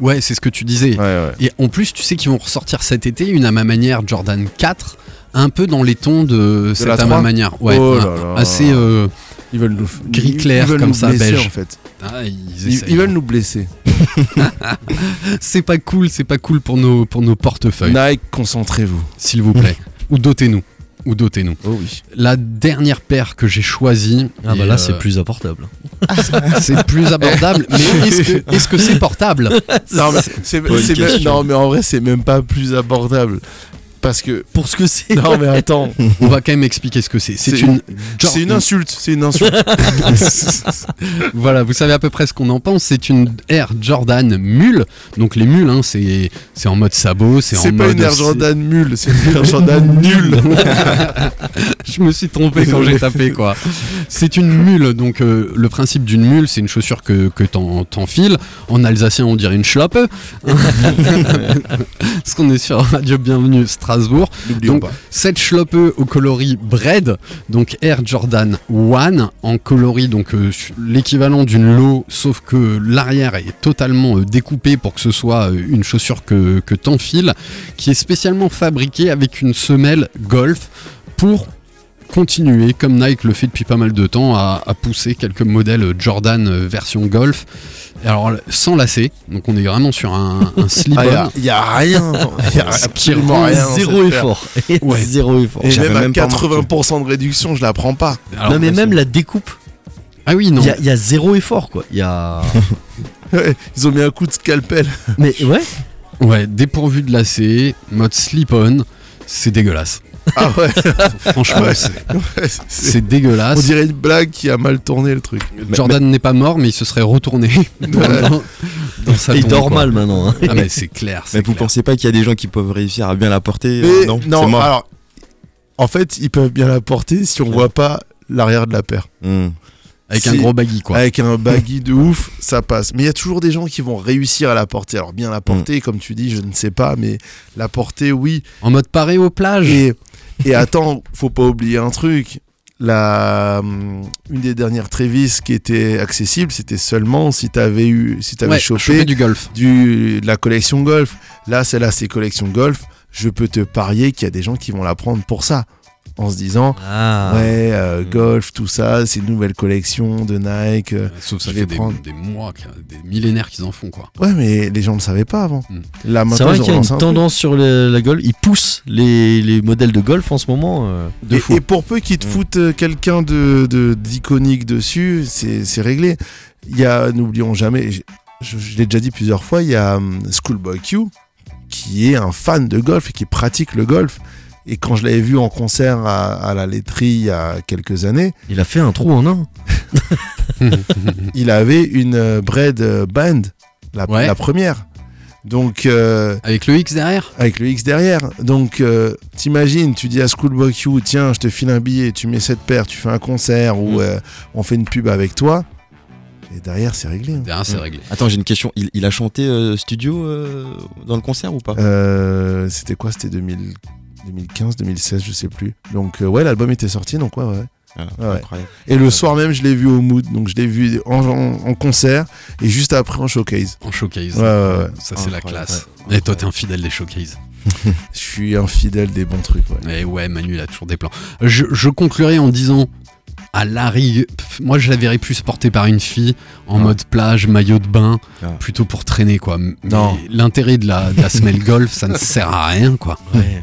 Ouais, c'est ce que tu disais. Ouais, ouais. Et en plus, tu sais qu'ils vont ressortir cet été une à ma manière Jordan 4, un peu dans les tons de, cette à 3? ma manière. Ouais, Oh un- là là. assez. euh, Ils veulent nous. Gris clair, ils veulent comme nous ça, blesser, beige. en fait. ah, ils Ils, essayent. ils veulent nous blesser. *laughs* C'est pas cool, c'est pas cool pour nos, pour nos portefeuilles, Nike, concentrez-vous. s'il vous plaît. *laughs* Ou dotez-nous. Ou dotez-nous. Oh oui. La dernière paire que j'ai choisie. Ah bah là euh, c'est plus abordable. *laughs* c'est plus abordable, mais est-ce que c'est portable? Mais, non, mais en vrai, c'est même pas plus abordable. Parce que. Pour ce que c'est. Non, mais attends. On va quand même expliquer ce que c'est. C'est une. C'est une insulte. C'est une insulte. *laughs* Voilà, vous savez à peu près ce qu'on en pense. C'est une Air Jordan mule. Donc les mules, hein, c'est c'est en mode sabot, c'est en pas mode. une Air Jordan mule. C'est une Air Jordan *laughs* nulle. *laughs* Je me suis trompé quand j'ai tapé quoi. C'est une mule, donc euh, le principe d'une mule, c'est une chaussure que, que t'en- t'enfiles. En alsacien, on dirait une schloppe. Parce qu'on est sur Radio Bienvenue Strasbourg. Donc. Cette schloppe au coloris bread, donc Air Jordan One, en coloris donc euh, l'équivalent d'une low, sauf que l'arrière est totalement euh, découpé pour que ce soit euh, une chaussure que, que t'enfiles, qui est spécialement fabriquée avec une semelle golf pour continuer, comme Nike le fait depuis pas mal de temps, à, à pousser quelques modèles Jordan version golf. Alors sans lacets, donc on est vraiment sur un, un *laughs* slip-on. Ah, il y, a rien. Il a *laughs* absolument rien. Zéro effort. Ouais. Zéro effort. Et même à même pas remarqué. 80% de réduction, je la prends pas. Alors, non mais même la découpe, Ah oui, il non. y, a- il y a zéro effort quoi. Il y a. *laughs* Ouais, Ils ont mis un coup de scalpel. mais ouais. Ouais, dépourvu de lacets, mode slip-on, c'est dégueulasse. *laughs* Ah ouais. Franchement, Ouais. c'est- Ouais, c'est- c'est dégueulasse. On dirait une blague qui a mal tourné le truc. Jordan n'est pas mort, mais il se serait retourné *laughs* dans, dans- dans sa il tombe, dort quoi. mal maintenant. hein. Ah mais c'est clair. c'est Mais vous clair. pensez pas qu'il y a des gens qui peuvent réussir à bien la porter Mais euh, Non, non, c'est mort. alors, en fait, ils peuvent bien la porter si on voit pas l'arrière de la paire. Hmm. Avec un gros baggy quoi. Avec un baggy de *laughs* ouf, ça passe. Mais il y a toujours des gens qui vont réussir à la porter. Alors, bien la porter, comme tu dis, je ne sais pas, mais la porter, oui. En mode paré aux plages. Et, et attends, faut pas oublier un truc. La, hum, une des dernières Travis qui était accessible, c'était seulement si t'avais eu, si t'avais Ouais, chopé du golf. du, de la collection golf. Là, celle-là, c'est collection golf. Je peux te parier qu'il y a des gens qui vont la prendre pour ça. En se disant, Ah. ouais, euh, golf, tout ça, c'est une nouvelle collection de Nike. euh. Sauf que ça fait des, prendre. des mois, des millénaires qu'ils en font quoi. Ouais, mais les gens ne le savaient pas avant. Mm. Là, C'est maintenant, vrai qu'il y a une un tendance sur le- la golf. Ils poussent les, les modèles de golf en ce moment euh, de Et, fou. et pour peu qu'ils te Mm. foutent euh, quelqu'un de de- d'iconique dessus, c'est c'est réglé. Il y a, n'oublions jamais, je, je- je l'ai déjà dit plusieurs fois, il y a hum, Schoolboy Q qui est un fan de golf et qui pratique le golf. Et quand je l'avais vu en concert à, à la laiterie il y a quelques années, Il a fait un trou en un. *laughs* il avait une euh, Bread euh, Band, la, Ouais. la première. Donc, euh, Avec le X derrière. avec le X derrière. Donc, euh, t'imagines, tu dis à Schoolboy Q, tiens, je te file un billet, tu mets cette paire, tu fais un concert ou Mm. euh, on fait une pub avec toi. Et derrière, c'est réglé. hein. Derrière c'est Mm. réglé. Attends, j'ai une question. Il, il a chanté euh, studio euh, dans le concert ou pas? Euh, C'était quoi? C'était 2000 2015, 2016, je sais plus. Donc, euh, ouais, l'album était sorti, donc ouais, ouais. Ah, ouais. Incroyable. Et le soir même, je l'ai vu au Mood, donc je l'ai vu en, en- en concert et juste après en showcase. En showcase. Ouais, ouais, ouais. Ça c'est la classe. ouais. Et toi t'es un fidèle des showcases. *laughs* Je suis un fidèle des bons trucs, ouais. Et ouais, Manu il a toujours des plans. Je, je conclurai en disant à Larry, moi je la verrais plus portée par une fille en Ouais. mode plage, maillot de bain, Ouais. plutôt pour traîner quoi. Non. l'intérêt de la, de la semelle *laughs* golf, ça ne sert à rien quoi.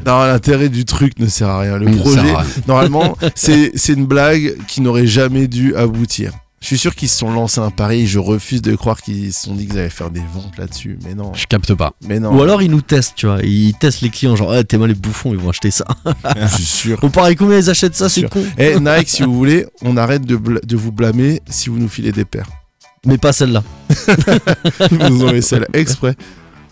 Non, l'intérêt du truc ne sert à rien. Le projet, normalement, c'est une blague qui n'aurait jamais dû aboutir. Je suis sûr qu'ils se sont lancés un pari. Je refuse de croire qu'ils se sont dit qu'ils allaient faire des ventes là-dessus. Mais non. Je capte pas. Mais non. Ou alors ils nous testent, tu vois. Ils testent les clients, genre, ah, t'es mal les bouffons, ils vont acheter ça. *laughs* je suis sûr. On pareil, combien ils achètent ça, c'est con. Eh Nike, si vous voulez, on arrête de, vous blâmer si vous nous filez des paires. Mais pas celle-là. *laughs* Vous nous envoyez celle exprès.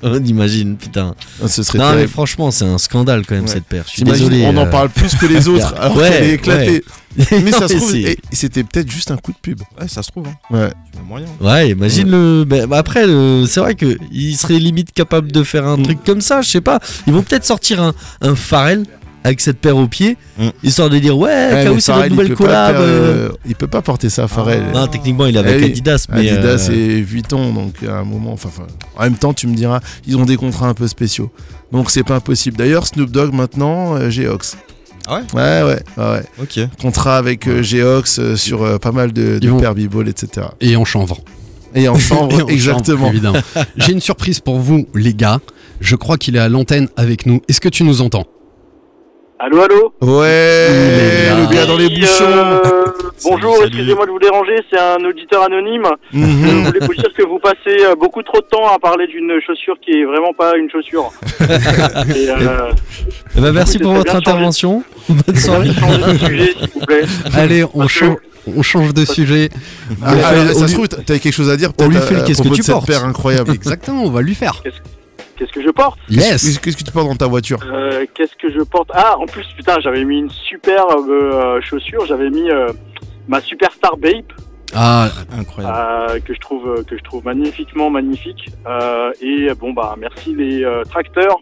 On imagine, putain. Ce serait Non, mais terrible. franchement, c'est un scandale quand même Ouais. cette paire. Je suis T'imagines, désolé. on en euh. parle plus que les *laughs* autres alors Ouais, qu'elle est éclatée. ouais. Mais Non, ça *laughs* se trouve, c'est- eh, c'était peut-être juste un coup de pub. Ouais, ça se trouve. Hein. Ouais. Il y a moyen. Ouais, imagine le. bah, bah, après, le- c'est vrai que il serait limite capable de faire un Mm. truc comme ça. Je sais pas. Ils vont peut-être sortir un, un Pharrell avec cette paire au pied, Mm. histoire de dire ouais, Ouais, K.O. c'est notre il nouvelle peut pas collab. faire, euh. euh, il peut pas porter ça, Pharrell. Non, techniquement, il est avec Eh oui. Adidas, mais. Adidas euh, et Vuitton, donc à un moment, enfin, en même temps, tu me diras, ils ont des contrats un peu spéciaux, donc c'est pas impossible. D'ailleurs, Snoop Dogg maintenant, euh, Geox. Ah ouais? Ouais, ouais. Ok. Contrat avec euh, Geox euh, sur euh, pas mal de, de paires b-ball, etc. Et en chanvre. Et en chambre, *laughs* Et en exactement. chambre, évidemment. J'ai une surprise pour vous, les gars. Je crois qu'il est à l'antenne avec nous. Est-ce que tu nous entends? Allô, allô Ouais, le gars dans les bouchons. euh, *laughs* Bonjour, excusez-moi de vous déranger, c'est un auditeur anonyme. Mhm. Je voulais vous dire que vous passez euh, beaucoup trop de temps à parler d'une chaussure qui est vraiment pas une chaussure. *laughs* Et, euh, Eh ben, merci pour votre intervention. Bonne soirée. de sujet, s'il vous plaît. *laughs* Allez, on, change, on change de sujet. Ah, On ah, fait- ça on se lui- trouve, t'avais quelque chose à dire on lui fait à qu'est-ce que tu portes paire incroyable. Exactement, on va lui faire. Qu'est-ce que je porte Yes Qu'est-ce que tu portes dans ta voiture Euh, Qu'est-ce que je porte Ah, en plus, putain, j'avais mis une superbe euh, chaussure. J'avais mis euh, ma Superstar Bape. Ah, Incroyable. euh, que je trouve que je trouve magnifiquement magnifique euh, et bon bah merci les euh, tracteurs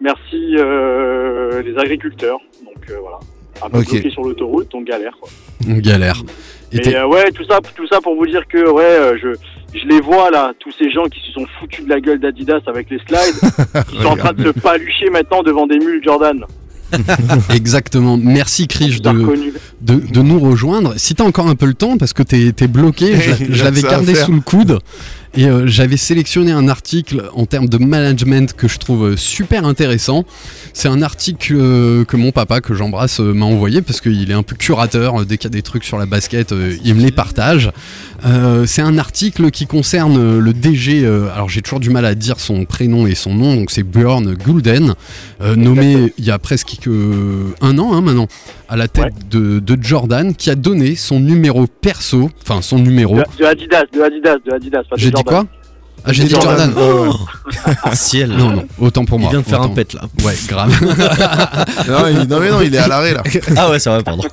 merci euh, les agriculteurs donc euh, voilà un peu Ok. bloqué sur l'autoroute donc galère quoi. on galère. Et euh, ouais tout ça tout ça pour vous dire que ouais euh, je je les vois là tous ces gens qui se sont foutus de la gueule d'Adidas avec les slides *laughs* qui sont en train de se palucher maintenant devant des mules Jordan *laughs* Exactement. Merci Krish de, connus. de, de nous rejoindre. Si t'as encore un peu le temps, parce que t'es es bloqué, je, *laughs* l'avais gardé sous le coude. Et euh, j'avais sélectionné un article en termes de management que je trouve euh, super intéressant. C'est un article euh, que mon papa, que j'embrasse, euh, m'a envoyé parce qu'il est un peu curateur. Dès qu'il y a des trucs sur la basket, il me les partage. C'est un article qui concerne le DG. alors j'ai toujours du mal à dire son prénom et son nom, donc c'est Björn Gulden, nommé il y a presque un an hein, maintenant à la tête Ouais. de, de Jordan, qui a donné son numéro perso, enfin son numéro. de, de Adidas de Adidas de Adidas J'ai dit. Quoi Ah j'ai dit Jordan. Jordan. Un *laughs* ciel. Non non, autant pour Il moi. vient de faire un pet là. Ouais, grave. *laughs* non, il, non, mais non, il est à l'arrêt là. *laughs* Ah ouais, c'est vrai, pardon.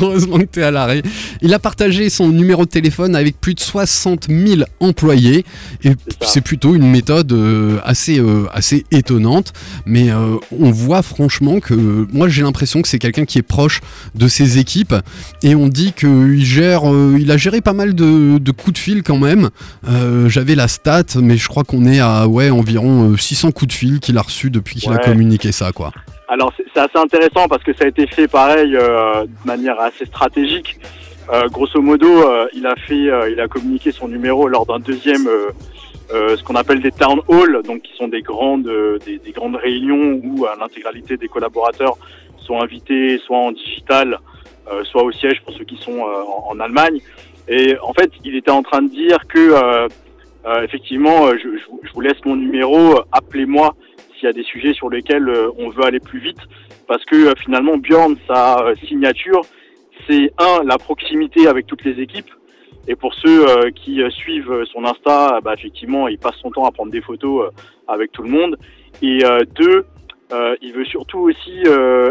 Heureusement que t'es à l'arrêt. Il a partagé son numéro de téléphone avec plus de 60 000 employés. Et c'est plutôt une méthode euh, assez, euh, assez étonnante. Mais euh, on voit franchement que moi j'ai l'impression que c'est quelqu'un qui est proche de ses équipes. Et on dit qu'il gère, euh, il a géré pas mal de, de coups de fil quand même. Euh, J'avais la stat, mais je crois qu'on est à ouais, environ euh, 600 coups de fil qu'il a reçus depuis qu'il a communiqué ça. quoi. Alors c'est assez intéressant parce que ça a été fait pareil euh, de manière assez stratégique. Euh, grosso modo, euh, il a fait, euh, il a communiqué son numéro lors d'un deuxième, euh, euh, ce qu'on appelle des town halls, donc qui sont des grandes, euh, des, des grandes réunions où euh, l'intégralité des collaborateurs sont invités, soit en digital, euh, soit au siège pour ceux qui sont euh, en, en Allemagne. Et en fait, il était en train de dire que euh, euh, effectivement, euh, je, vous- laisse mon numéro, euh, appelez-moi s'il y a des sujets sur lesquels on veut aller plus vite, parce que finalement Bjorn, sa signature, c'est un la proximité avec toutes les équipes. Et pour ceux euh, qui suivent son Insta, bah, effectivement, il passe son temps à prendre des photos euh, avec tout le monde. Et euh, deux, il veut surtout aussi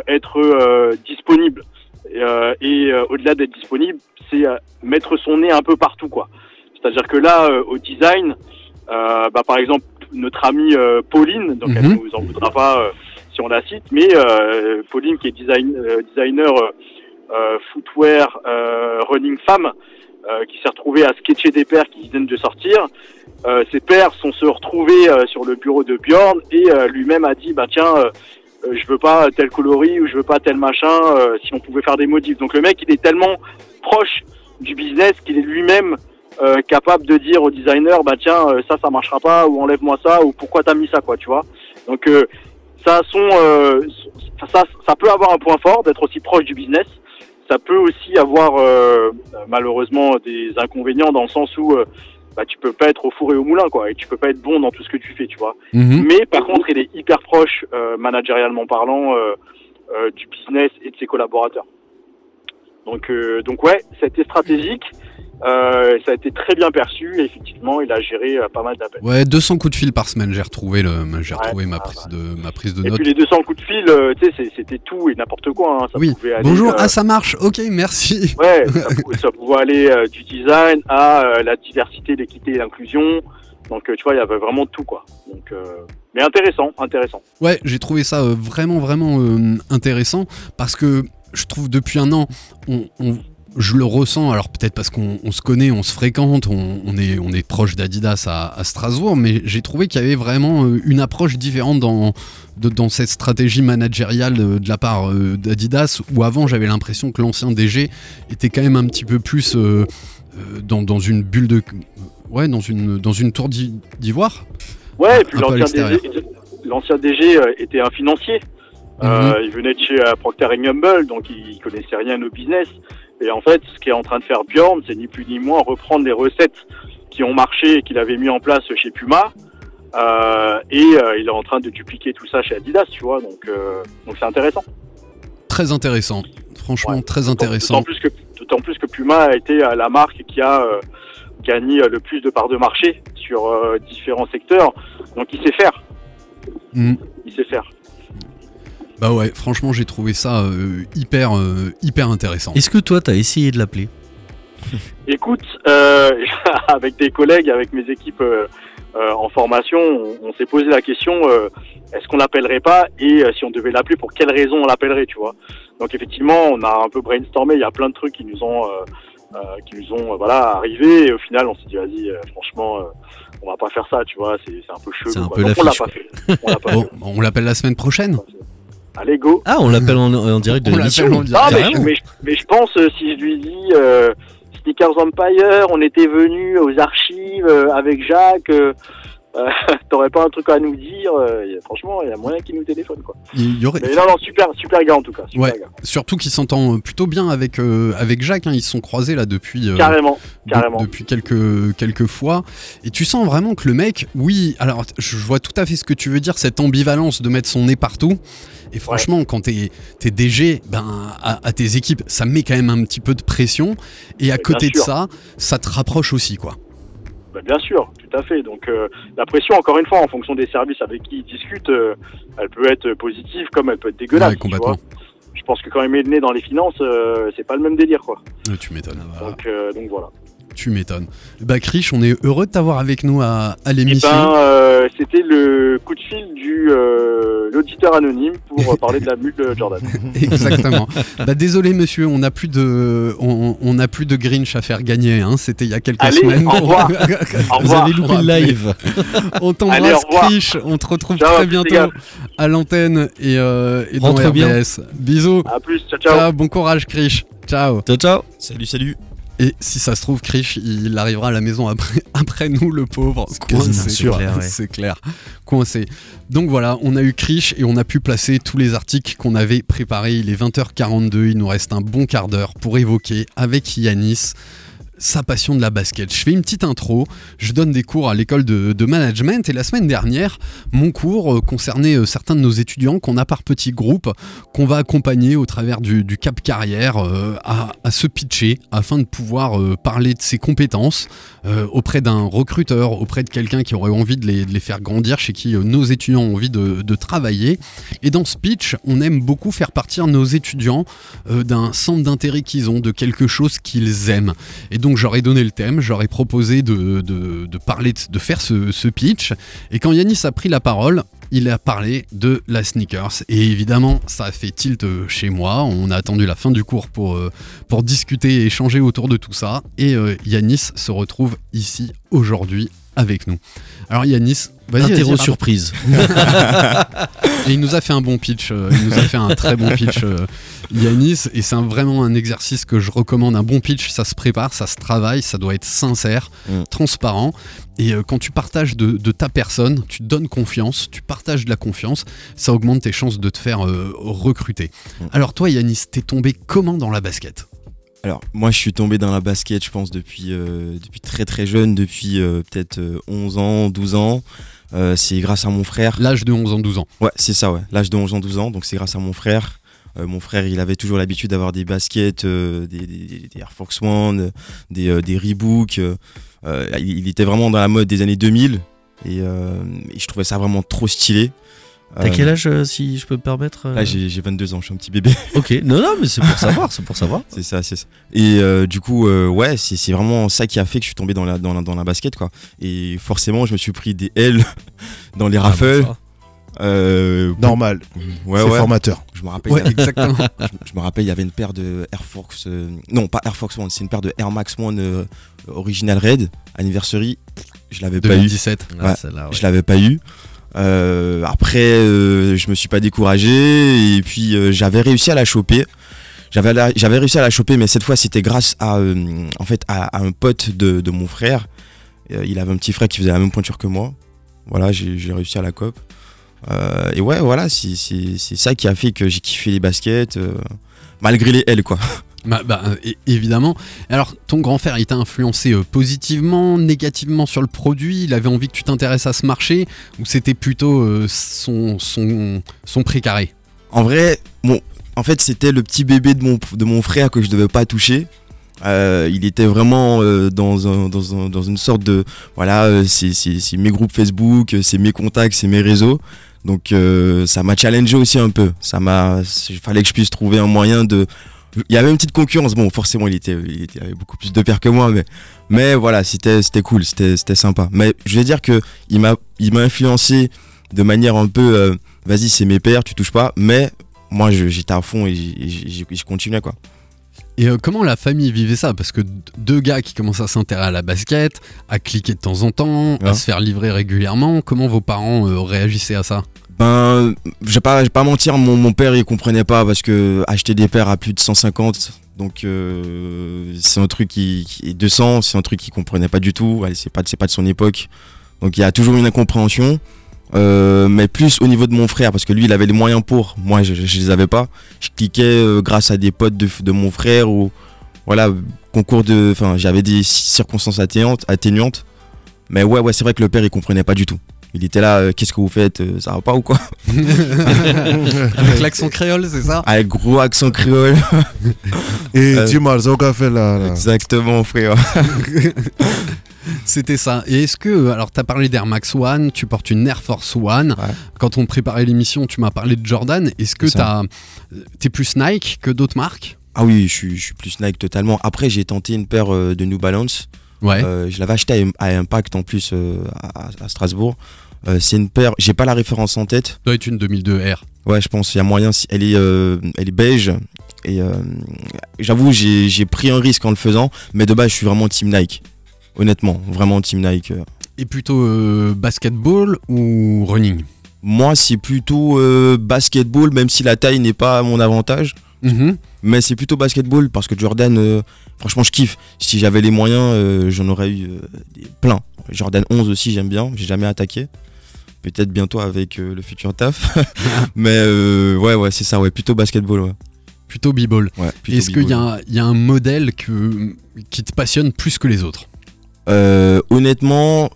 être disponible. Et, au-delà d'être disponible, c'est mettre son nez un peu partout, quoi. C'est-à-dire que là, euh, au design, euh, bah, par exemple, notre amie euh, Pauline, donc elle Mhm. nous en voudra pas euh, si on la cite, mais euh, Pauline qui est design, euh, designer footwear euh, running femme, euh, qui s'est retrouvée à sketcher des paires qui viennent de sortir. Euh, ces paires sont se retrouvées euh, sur le bureau de Bjorn et euh, lui-même a dit bah tiens je veux pas tel coloris ou je veux pas tel machin euh, si on pouvait faire des modifs. Donc le mec il est tellement proche du business qu'il est lui-même euh, capable de dire au designer bah tiens euh, ça ça marchera pas ou enlève-moi ça ou pourquoi t'as mis ça quoi tu vois. Donc euh, ça a son euh, ça, ça peut avoir un point fort d'être aussi proche du business. Ça peut aussi avoir euh, malheureusement des inconvénients dans le sens où euh, bah, tu peux pas être au four et au moulin quoi et tu peux pas être bon dans tout ce que tu fais tu vois. Mhm. Mais par contre, il est hyper proche, euh, managérialement parlant, du business et de ses collaborateurs. Donc, euh, donc ouais, été stratégique, euh, ça a été très bien perçu et effectivement, il a géré euh, pas mal d'appels. Ouais, 200 coups de fil par semaine, j'ai retrouvé, le, j'ai Ouais, retrouvé ma, ah, prise de, ma prise de Et notes. puis les 200 coups de fil, euh, tu sais, c'était tout et n'importe quoi. hein. Ça Oui, pouvait aller, bonjour, ah ça marche, ok, merci. Ouais, *laughs* ça, pou- ça pouvait aller du design à la diversité, l'équité et l'inclusion. Donc, tu vois, il y avait vraiment tout, quoi. Donc, euh, mais intéressant, intéressant. Ouais, j'ai trouvé ça euh, vraiment, vraiment euh, intéressant parce que je trouve depuis un an, on, on- je le ressens, alors peut-être parce qu'on on se connaît, on se fréquente, on, on est, on est proche d'Adidas à, à Strasbourg, mais j'ai trouvé qu'il y avait vraiment euh, une approche différente dans, de- dans cette stratégie managériale de, de la part euh, d'Adidas, où avant j'avais l'impression que l'ancien DG était quand même un petit peu plus euh, dans, dans une bulle de... Ouais, dans une, dans une tour d'i- d'ivoire. Ouais, et puis l'ancien. DG, était un financier. Euh, il venait de chez euh, Procter Gamble, donc il connaissait rien au business. Et en fait, ce qu'est en train de faire Bjorn, c'est ni plus ni moins reprendre les recettes qui ont marché et qu'il avait mis en place chez Puma. Euh, et il est en train de dupliquer tout ça chez Adidas, tu vois. Donc, donc c'est intéressant. Très intéressant. Franchement, Ouais. très intéressant. D'autant plus que d'autant plus que Puma a été la marque qui a gagné le plus de parts de marché sur différents secteurs. Donc il sait faire. Mm. Il sait faire. Bah ouais, franchement, j'ai trouvé ça euh, hyper, euh, hyper intéressant. Est-ce que toi, t'as essayé de l'appeler? Écoute, euh, *laughs* avec des collègues, avec mes équipes euh, euh, en formation, on, on s'est posé la question euh, est-ce qu'on l'appellerait pas? Et euh, si on devait l'appeler, pour quelle raison on l'appellerait, tu vois? Donc effectivement, on a un peu brainstormé. Il y a plein de trucs qui nous ont, euh, euh, qui nous ont, euh, voilà, arrivé. Et au final, on s'est dit vas-y, euh, franchement, euh, on va pas faire ça, tu vois C'est un peu chelou. C'est un peu on l'a pas fait. On l'a pas *laughs* Bon, fait. on l'appelle la semaine prochaine? Allez, go. Ah, on l'appelle en, en direct de On l'émission. Non, mais, je- mais, je- mais je pense euh, si je lui dis euh, Sneakers Empire, on était venu aux archives euh, avec Jacques, euh, *laughs* t'aurais pas un truc à nous dire euh, Franchement, il y a moyen qu'il nous téléphone quoi. Il y aurait... Mais non, non, super, super gars en tout cas. Super Ouais. gars. Surtout qu'il s'entend plutôt bien avec, euh, avec Jacques. hein. Ils se sont croisés là depuis, euh, Carrément, de- carrément. depuis quelques, quelques fois. Et tu sens vraiment que le mec, oui, alors je vois tout à fait ce que tu veux dire, cette ambivalence de mettre son nez partout. Et franchement, quand t'es es DG, ben, à, à tes équipes, ça met quand même un petit peu de pression. Et à Mais côté de ça, ça te rapproche aussi, quoi. Bah, bien sûr, tout à fait. Donc euh, la pression, encore une fois, en fonction des services avec qui il discute, euh, elle peut être positive comme elle peut être dégueulasse. Ouais, tu vois. Je pense que quand il met le nez dans les finances, euh, c'est pas le même délire quoi. Tu m'étonnes. Donc, euh, donc voilà. Tu m'étonnes. Bah, Krish, on est heureux de t'avoir avec nous à, à Eh l'émission. ben, euh, c'était le coup de fil du euh, l'auditeur anonyme pour *laughs* parler de la mule de Jordan. *laughs* Exactement. bah désolé monsieur, on n'a plus de on, plus de Grinch à faire gagner. Hein. C'était il y a quelques Allez, semaines. au revoir. *laughs* Au Vous avez loupé le live. on t'embrasse. Krish. On te retrouve Ciao, très bientôt à l'antenne et, euh, et dans RBS. bien. Bisous. À plus, ciao ciao. Ciao, bon courage Krish. Ciao. Ciao, ciao. Salut, salut. Et si ça se trouve, Krish, il arrivera à la maison après, *laughs* après nous, le pauvre. Coincé, sûr. quoi. Clair, ouais. C'est clair. Coincé. Donc voilà, on a eu Krish et on a pu placer tous les articles qu'on avait préparés. Il est 20h42, il nous reste un bon quart d'heure pour évoquer avec Yanis sa passion de la basket. Je fais une petite intro, je donne des cours à l'école de, management et la semaine dernière, mon cours euh, concernait euh, certains de nos étudiants qu'on a par petits groupes, qu'on va accompagner au travers du, cap carrière euh, à, se pitcher afin de pouvoir parler de ses compétences auprès d'un recruteur, auprès de quelqu'un qui aurait envie de les, faire grandir, chez qui nos étudiants ont envie de, de travailler. Et dans ce pitch, on aime beaucoup faire partir nos étudiants d'un centre d'intérêt qu'ils ont, de quelque chose qu'ils aiment. Et donc j'aurais donné le thème, j'aurais proposé de, faire ce, pitch. Et quand Yanis a pris la parole, il a parlé de la sneakers. Et évidemment, ça a fait tilt euh, chez moi. On a attendu la fin du cours pour, euh, discuter et échanger autour de tout ça. Et euh, Yanis se retrouve ici aujourd'hui avec nous. Alors Yanis, vas-y, vas-y, Interro raconte. surprise. *laughs* Et il nous a fait un bon pitch, euh, il nous a fait un très bon pitch, euh, Yanis, et c'est vraiment un exercice que je recommande. Un bon pitch, ça se prépare, ça se travaille, ça doit être sincère, Mm. transparent. Et euh, quand tu partages de, de ta personne, tu te donnes confiance, tu partages de la confiance, ça augmente tes chances de te faire euh, recruter. Mm. Alors toi, Yanis, t'es tombé comment dans la basket? Alors, moi, je suis tombé dans la basket, je pense, depuis, euh, depuis très très jeune, depuis euh, peut-être euh, 11 ans, 12 ans. Euh, c'est grâce à mon frère. L'âge de 11 ans, 12 ans. Ouais, c'est ça, ouais. L'âge de 11 ans, 12 ans. Donc, c'est grâce à mon frère. Euh, mon frère, il avait toujours l'habitude d'avoir des baskets, euh, des, des- des Air Force One, euh, des, euh, des Reebok. euh, euh, il, était vraiment dans la mode des années 2000. Et, euh, et je trouvais ça vraiment trop stylé. T'as Euh, quel âge, euh, si je peux me permettre euh Là, j'ai j'ai 22 ans, je suis un petit bébé. *laughs* Ok, non, non, mais c'est pour savoir, c'est pour savoir. C'est ça, c'est ça. Et euh, du coup, euh, ouais, c'est c'est vraiment ça qui a fait que je suis tombé dans la, dans la, dans la basket, quoi. Et forcément, je me suis pris des L *laughs* dans les raffles. Ah, Euh, Normal. ouais, c'est ouais. formateur. Je me rappelle, Ouais, il y avait- exactement. *laughs* je, je me rappelle, il y avait une paire de Air Force. euh, non, pas Air Force One, c'est une paire de Air Max One euh, Original Red, Anniversary. Je l'avais pas eu. 2017. ça. Ah, ouais. Je l'avais pas eu. Euh, après, euh, je me suis pas découragé et puis euh, j'avais réussi à la choper. J'avais j'avais réussi à la choper, mais cette fois c'était grâce à en fait à, un pote de, mon frère. Il avait un petit frère qui faisait la même pointure que moi. Voilà, j'ai réussi à la cop. Et ouais, voilà, c'est c'est- c'est ça qui a fait que j'ai kiffé les baskets, malgré les L, quoi. *laughs* Bah, bah, évidemment. Alors, ton grand frère, il t'a influencé euh, positivement, négativement sur le produit? Il avait envie que tu t'intéresses à ce marché? Ou c'était plutôt euh, son, son, son précaré En vrai, bon, en fait, c'était le petit bébé de mon, de mon frère que je devais pas toucher. Euh, il était vraiment dans, un- dans, un- dans une sorte de voilà, c'est mes groupes Facebook, c'est mes contacts, c'est mes réseaux. Donc ça m'a challengé aussi un peu. Ça m'a, il fallait que je puisse trouver un moyen de. Il y avait une petite concurrence. Bon, forcément, il était, il était- il avait beaucoup plus de paires que moi, mais mais voilà, c'était c'était cool, c'était c'était sympa. Mais je vais dire que il m'a il m'a influencé de manière un peu, euh, vas-y, c'est mes paires, tu touches pas. Mais moi, je- j'étais à fond et je continuais quoi. Et euh, comment la famille vivait ça? Parce que deux gars qui commencent à s'intéresser à la basket, à cliquer de temps en temps, à se faire livrer régulièrement, comment vos parents euh, réagissaient à ça? Ben, je vais pas, pas mentir, mon, père il comprenait pas parce que acheter des paires à plus de 150, donc euh, c'est un truc qui, qui est 200, c'est un truc qu'il comprenait pas du tout. C'est pas, pas de son époque, donc il y a toujours une incompréhension. Euh, mais plus au niveau de mon frère parce que lui il avait les moyens pour. Moi je, je, je les avais pas. Je cliquais euh, grâce à des potes de, de mon frère ou voilà concours de enfin j'avais des circonstances atténuantes atténuantes. Mais ouais ouais c'est vrai que le père il comprenait pas du tout il était là, euh, qu'est-ce que vous faites euh, Ça va pas ou quoi *laughs* Avec l'accent créole, c'est ça Avec gros accent créole. *laughs* Et Euh, dis-moi, le qu'a fait là, là. Exactement, frère. *laughs* C'était ça. Et est-ce que, alors, tu as parlé d'Air Max One, tu portes une Air Force One. Ouais. Quand on préparait l'émission, tu m'as parlé de Jordan. Est-ce que tu es plus Nike que d'autres marques? Ah oui, je suis, je suis plus Nike totalement. Après, j'ai tenté une paire euh, de New Balance. Ouais. Euh, je l'avais acheté à, à Impact en plus euh, à, à Strasbourg. Euh, c'est une paire, j'ai pas la référence en tête. doit être une 2002 R. Ouais, je pense il y a moyen. Elle est, elle est beige. Et j'avoue, j'ai pris un risque en le faisant. Mais de base, je suis vraiment team Nike. Honnêtement, vraiment team Nike. Et plutôt euh, basketball ou running? Moi, c'est plutôt euh, basketball, même si la taille n'est pas à mon avantage. Mhm. Mais c'est plutôt basketball parce que Jordan, euh, franchement, je kiffe. Si j'avais les moyens, euh, j'en aurais eu euh, des- plein. Jordan 11 aussi, j'aime bien. J'ai jamais attaqué. Peut-être bientôt avec le futur taf. *laughs* Mais ouais, ouais, c'est ça, ouais. Plutôt basketball, ouais. Plutôt b-ball. ouais Est-ce qu'il y, a un- il y a un modèle que, qui te passionne plus que les autres? Honnêtement,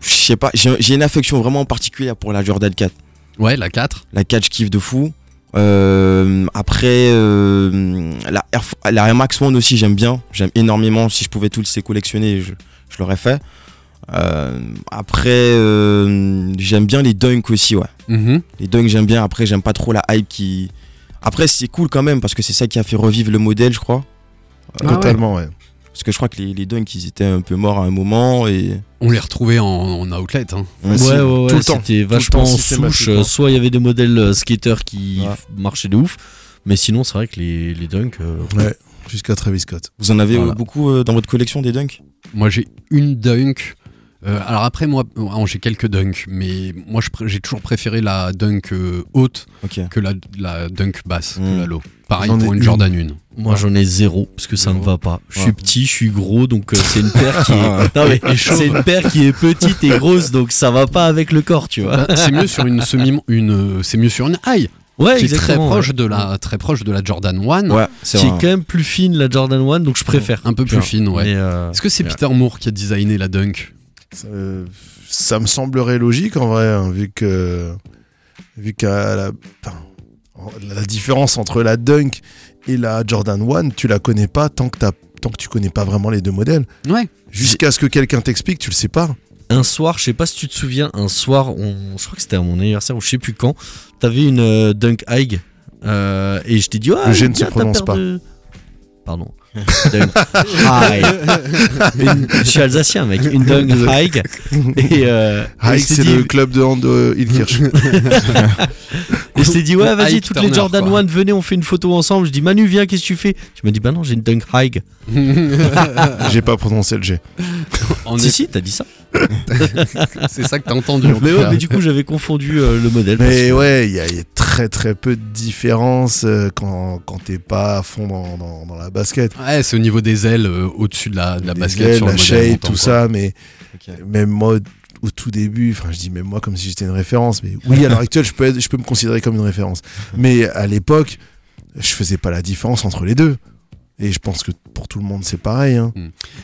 je sais pas. J'ai j'ai une affection vraiment particulière pour la Jordan 4. Ouais, la 4. La 4, je kiffe de fou. Euh, après, euh, la, Air, la Air Max One aussi, j'aime bien. J'aime énormément. Si je pouvais tous les collectionner, je, je l'aurais fait. Euh, après, euh, j'aime bien les dunks aussi, ouais. Mhm. Les dunks, j'aime bien. Après, j'aime pas trop la hype qui. Après, c'est cool quand même parce que c'est ça qui a fait revivre le modèle, je crois. Ah ouais. Totalement, ouais. Parce que je crois que les, les dunks, ils étaient un peu morts à un moment et. On les retrouvait en, en outlet. hein. Ouais, Ouais, ouais, ouais, tout le temps, c'était vachement temps, en souche. euh, Soit il y avait des modèles euh, skaters qui marchaient de ouf, mais sinon, c'est vrai que les, les dunks. euh, Ouais, jusqu'à Travis Scott. Vous en avez Voilà. beaucoup euh, dans votre collection des dunks? Moi, j'ai une dunk. Euh, alors après, moi, j'ai quelques dunks, mais moi, j'ai toujours préféré la dunk euh, haute que la, la dunk basse, Mm. la low. Pareil pour une une. Jordan 1. Moi, j'en ai zéro parce que ça ne Zéro. va pas. Je suis Ouais. petit, je suis gros, donc euh, c'est une paire qui est. *laughs* Non, mais une paire qui est petite et grosse, donc ça va pas avec le corps, tu vois. Bah, c'est mieux sur une semi, une, c'est mieux sur une high, Ouais, qui est très proche ouais. de la, très proche de la Jordan 1, Ouais, c'est Qui est quand même plus fine la Jordan 1, donc je préfère. un peu plus fine, ouais. Euh, Est-ce que c'est. Peter Moore qui a designé la dunk? Ça, euh, ça me semblerait logique en vrai, hein, vu que vu que la, enfin, la différence entre la Dunk et la Jordan 1, tu la connais pas tant que, tant que tu connais pas vraiment les deux modèles. Ouais. Jusqu'à ce que quelqu'un t'explique, tu le sais pas. un soir, je sais pas si tu te souviens, un soir, on, je crois que c'était à mon anniversaire ou je sais plus quand, t'avais une euh, Dunk High euh, et je t'ai dit, ah, Le ne se prononce pas. de- Pardon. Une- je suis alsacien, mec. Une Dunk High. Et, euh, je t'ai c'est dit- le club de hand de Ilkirch. *laughs* Et je t'ai dit, ouais, vas-y, toutes Turner, les Jordan quoi. 1, venez, on fait une photo ensemble. Je dis, Manu, viens, qu'est-ce que tu fais? Tu m'as dit, bah non, j'ai une Dunk High. *laughs* J'ai pas prononcé le G. En Si, si, t'as dit ça. *laughs* c'est ça que t'as entendu. en Mais, ouais, mais du coup, j'avais confondu euh, le modèle. parce Mais que- ouais, il y, a il y a très très peu de différence euh, quand, quand t'es pas à fond dans, dans- dans la basket. Ouais, c'est au niveau des ailes, euh, au-dessus de la, de la Des basket, ailes, sur le la shape, tout quoi. ça, mais même moi, au tout début, enfin je dis même moi comme si j'étais une référence, mais oui à l'heure actuelle je peux, être- je peux me considérer comme une référence. Mais à l'époque, je faisais pas la différence entre les deux. Et je pense que pour tout le monde c'est pareil. hein.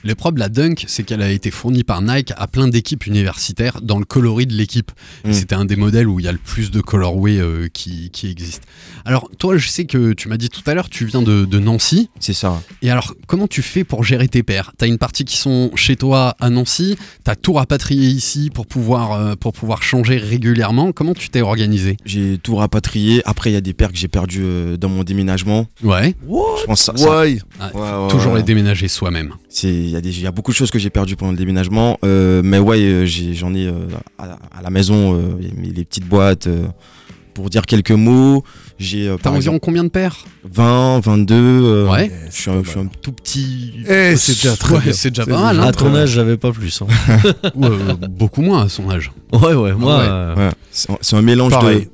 Le problème de la Dunk, c'est qu'elle a été fournie par Nike à plein d'équipes universitaires dans le coloris de l'équipe. Mm. C'était un des modèles où il y a le plus de colorway euh, qui, qui existe. Alors, toi, je sais que tu m'as dit tout à l'heure, tu viens de, de Nancy. C'est ça. Et alors, comment tu fais pour gérer tes paires? T'as une partie qui sont chez toi à Nancy, t'as tout rapatrié ici pour pouvoir, euh, pour pouvoir changer régulièrement. Comment tu t'es organisé? J'ai tout rapatrié. Après, il y a des paires que j'ai perdues euh, dans mon déménagement. Ouais, Je pense ça, ça- Ouais. Ah, Ouais, ouais, toujours ouais. les déménager soi-même. C'est il y a y beaucoup de choses que j'ai perdues pendant le déménagement, euh, mais ouais euh, j'en ai, euh, à, à la maison euh, les, les petites boîtes euh, pour dire quelques mots. J'ai euh, T'as par environ combien de paires? 20, 22. euh, Ouais. Je suis un, je suis un tout petit. Eh, c'est déjà très Ouais, déjà pas mal. hein. À ton âge, j'avais pas plus. hein. *laughs* Ouais, beaucoup moins à son âge. Ouais, ouais, moi. ouais. euh, Ouais. C'est un- c'est un mélange Pareil. de,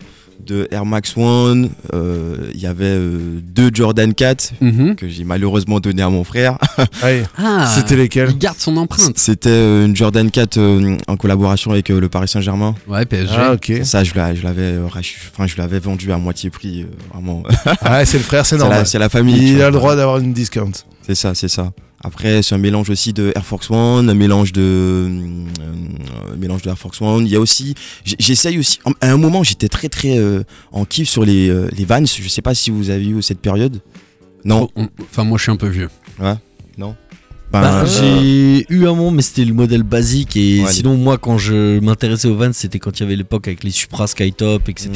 de Air Max One. euh, Il y avait euh, deux Jordan 4 Mhm. que j'ai malheureusement donné à mon frère. *laughs* Ah, C'était lesquels Il garde son empreinte. C'était euh, une Jordan 4 euh, en collaboration avec euh, le Paris Saint-Germain. Ouais, PSG. Ah ok. Ça, je l'a- je l'avais, euh, rach- enfin, je l'avais vendu à moitié prix, euh, vraiment. Ah c'est le frère, c'est *laughs* normal. c'est la famille. Il a le droit d'avoir une discount. C'est ça, c'est ça. Après, c'est un mélange aussi de Air Force One, un mélange de, euh, un mélange de Air Force One. Il y a aussi, j'essaye aussi. À un moment, j'étais très très euh, en kiff sur les euh, les Vans. Je sais pas si vous avez eu cette période. Non. Oh, on- Enfin, moi, je suis un peu vieux. Ben, Bah, euh, j'ai eu un moment, mais c'était le modèle basique. Et Ouais, sinon, moi, quand je m'intéressais aux Vans, c'était quand il y avait l'époque avec les Supra, Skytop, etc.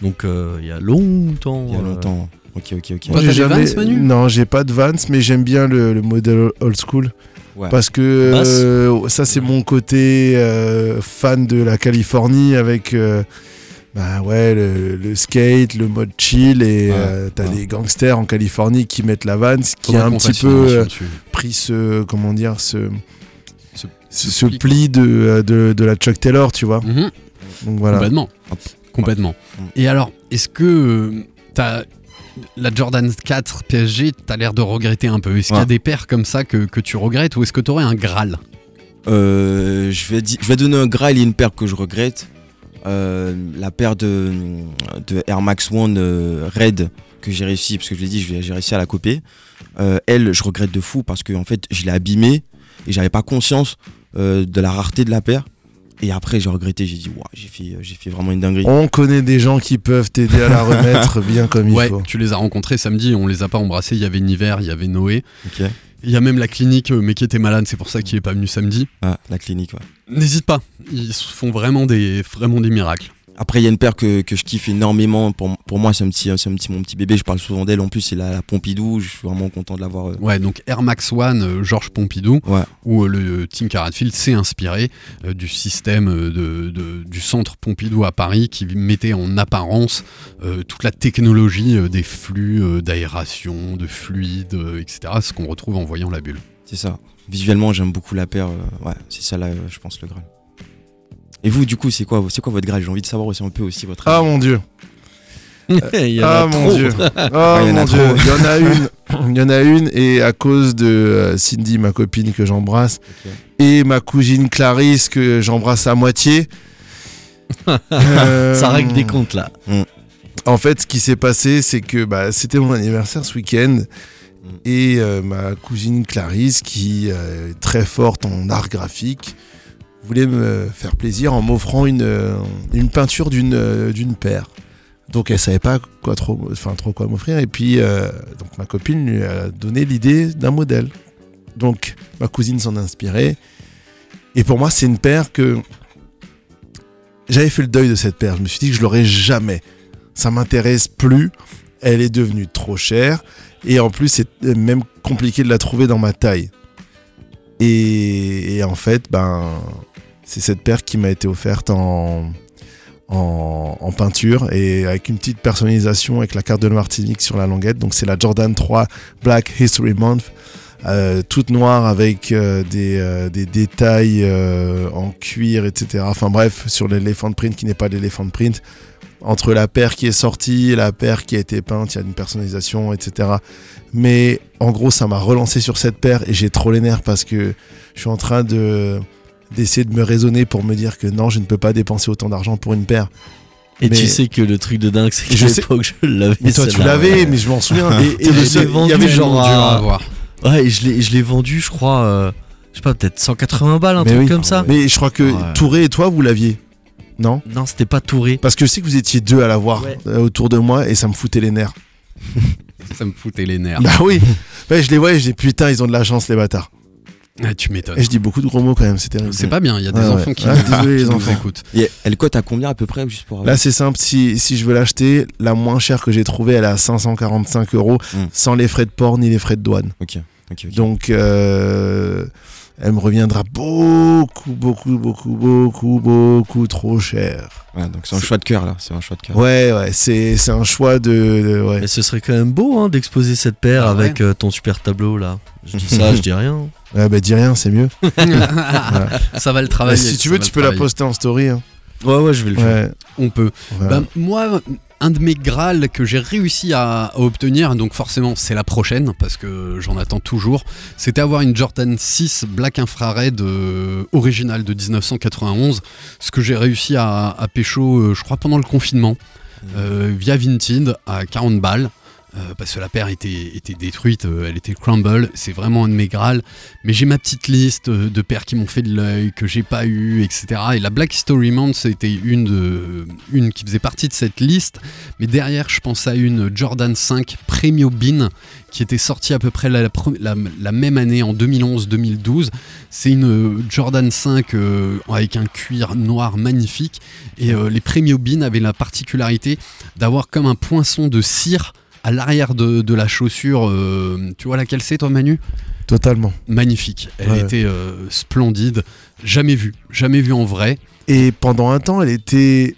Donc, euh, il y a longtemps. il y a euh, longtemps. Ok, ok, ok. T'as j'ai des Vans, Manu Non, j'ai pas de Vans, mais j'aime bien le, le modèle old school. Ouais. Parce que euh, ça, c'est mon côté euh, fan de la Californie avec euh, bah ouais, le, le skate, le mode chill. Et Ouais, euh, t'as ouais. des gangsters en Californie qui mettent la Vans, qui Faudrait a un petit peu euh, pris ce. Comment dire Ce, Ce- ce, ce ce pli, de, de, de la Chuck Taylor, tu vois. Mhm. Donc voilà. Complètement. Hop. Complètement. Ouais. Et alors, est-ce que euh, t'as la Jordan 4 PSG, t'as l'air de regretter un peu Est-ce qu'il y a des paires comme ça que, que tu regrettes ou est-ce que t'aurais un Graal? Euh, je, vais je vais donner un Graal et une paire que je regrette. Euh, la paire de, de Air Max One euh, Red que j'ai réussi, parce que je l'ai dit, j'ai réussi à la copier. Elle, je regrette de fou parce que en fait, je l'ai abîmée et j'avais pas conscience de la rareté de la paire. Et après, j'ai regretté, j'ai dit, Ouah, j'ai fait, j'ai fait vraiment une dinguerie. On connaît des gens qui peuvent t'aider à la *laughs* remettre bien comme il Ouais, faut. tu les as rencontrés samedi, on les a pas embrassés. Il y avait Niver, il y avait Noé. Ok. Il y a même la clinique, euh, mais qui était malade, c'est pour ça qu'il est pas venu samedi. Ah, la clinique, ouais. N'hésite pas, ils se font vraiment des, vraiment des miracles. Après, il y a une paire que, que je kiffe énormément. Pour, pour moi, c'est un petit, c'est un petit, mon petit bébé. Je parle souvent d'elle. En plus, c'est la, la Pompidou. Je suis vraiment content de l'avoir. euh, Ouais, donc Air Max One, euh, Georges Pompidou, Ouais. où euh, le Tinker Hatfield s'est inspiré du système de, de- du centre Pompidou à Paris qui mettait en apparence toute la technologie des flux d'aération, de fluide, etc. Ce qu'on retrouve en voyant la bulle. C'est ça. Visuellement, j'aime beaucoup la paire. ouais, c'est ça là, je pense, le Graal. Et vous, du coup, c'est quoi, c'est quoi votre Graal J'ai envie de savoir aussi un peu aussi votre. Ah mon dieu. *laughs* il y en ah a mon trop. dieu. *laughs* Oh il y en a mon trop. dieu. Il y en a *laughs* une. Il y en a une et à cause de euh, Cindy, ma copine que j'embrasse, et ma cousine Clarisse que j'embrasse à moitié. euh, Ça règle des comptes là. En fait, ce qui s'est passé, c'est que bah, c'était mon anniversaire ce week-end. Et euh, ma cousine Clarisse, qui euh, est très forte en art graphique, voulait me faire plaisir en m'offrant une, euh, une peinture d'une euh, d'une paire. Donc elle savait pas quoi trop, enfin trop quoi m'offrir. Et puis euh, donc ma copine lui a donné l'idée d'un modèle. Donc ma cousine s'en a inspirée. Et pour moi, c'est une paire que j'avais fait le deuil de cette paire. Je me suis dit que je l'aurais jamais. Ça m'intéresse plus. Elle est devenue trop chère. Et en plus, c'est même compliqué de la trouver dans ma taille. Et, et en fait, ben, c'est cette paire qui m'a été offerte en, peinture et avec une petite personnalisation avec la carte de Martinique sur la languette. Donc c'est la Jordan 3 Black History Month. euh, toute noire avec euh, des, euh, des détails en cuir, etc. Enfin bref, sur l'éléphant print qui n'est pas l'éléphant print. Entre la paire qui est sortie la paire qui a été peinte, il y a une personnalisation, etc. Mais en gros, ça m'a relancé sur cette paire et j'ai trop les nerfs parce que je suis en train de d'essayer de me raisonner pour me dire que non, je ne peux pas dépenser autant d'argent pour une paire. Et Mais- tu sais que le truc de dingue, c'est Je qu'à sais- l'époque, je l'avais. Mais toi, tu l'avais, mais je m'en souviens. *laughs* Et, et je seul- il y vendu avait genre à avoir. Ouais, et je l'ai, je l'ai vendu, je crois, euh, je sais pas, peut-être 180 balles, un Mais truc oui. comme ça. Mais je crois que Ouais. Touré et toi, vous l'aviez. Non? Non, c'était pas Touré. Parce que je sais que vous étiez deux à l'avoir Ouais. euh, autour de moi et ça me foutait les nerfs. Ça me foutait les nerfs. Bah oui Ouais, je les vois et je dis putain, ils ont de la chance, les bâtards. Ah, tu m'étonnes. Et je dis beaucoup de gros mots quand même, c'est terrible. C'est pas bien, il y a des enfants ouais. qui, Ah, désolé, *laughs* les qui enfants. écoutent. Et elle cote à combien à peu près juste pour Là, c'est simple. Si, si je veux l'acheter, la moins chère que j'ai trouvée, elle est à 545 euros, Mm. sans les frais de port ni les frais de douane. Ok. Donc, euh, elle me reviendra beaucoup, beaucoup, beaucoup, beaucoup, beaucoup trop cher. Ouais, donc c'est un choix de cœur là, c'est un choix de cœur. Ouais, ouais, c'est c'est un choix de. de- ouais. Mais ce serait quand même beau hein, d'exposer cette paire Ah ouais. avec euh, ton super tableau là. Je dis *laughs* ça, je dis rien. Ouais, bah, dis rien, c'est mieux. *laughs* Ça va le Bah, travailler. si tu veux, tu peux la poster en story. hein. Ouais, ouais, je vais le faire. Ouais. On peut. voilà. Bah, moi, un de mes Graals que j'ai réussi à, à obtenir, donc forcément c'est la prochaine parce que j'en attends toujours, c'était avoir une Jordan 6 Black Infrared euh, originale de 1991, ce que j'ai réussi à, à pécho, euh, je crois, pendant le confinement, euh, via Vinted à 40 balles. Euh, parce que la paire était, détruite, euh, elle était crumble, c'est vraiment un de mes Graals. Mais j'ai ma petite liste euh, de paires qui m'ont fait de l'œil, que j'ai pas eu, etc. Et la Black History Month, c'était une, qui faisait partie de cette liste. Mais derrière, je pense à une Jordan 5 Premium Bean qui était sortie à peu près la, même année en 2011-2012. C'est une Jordan 5 euh, avec un cuir noir magnifique. Et les Premium Bean avaient la particularité d'avoir comme un poinçon de cire à l'arrière de, de la chaussure. euh, tu vois laquelle c'est, toi, Manu? Totalement. Magnifique. Elle Ouais. était euh, splendide. Jamais vue. Jamais vue en vrai. Et pendant un temps, elle était.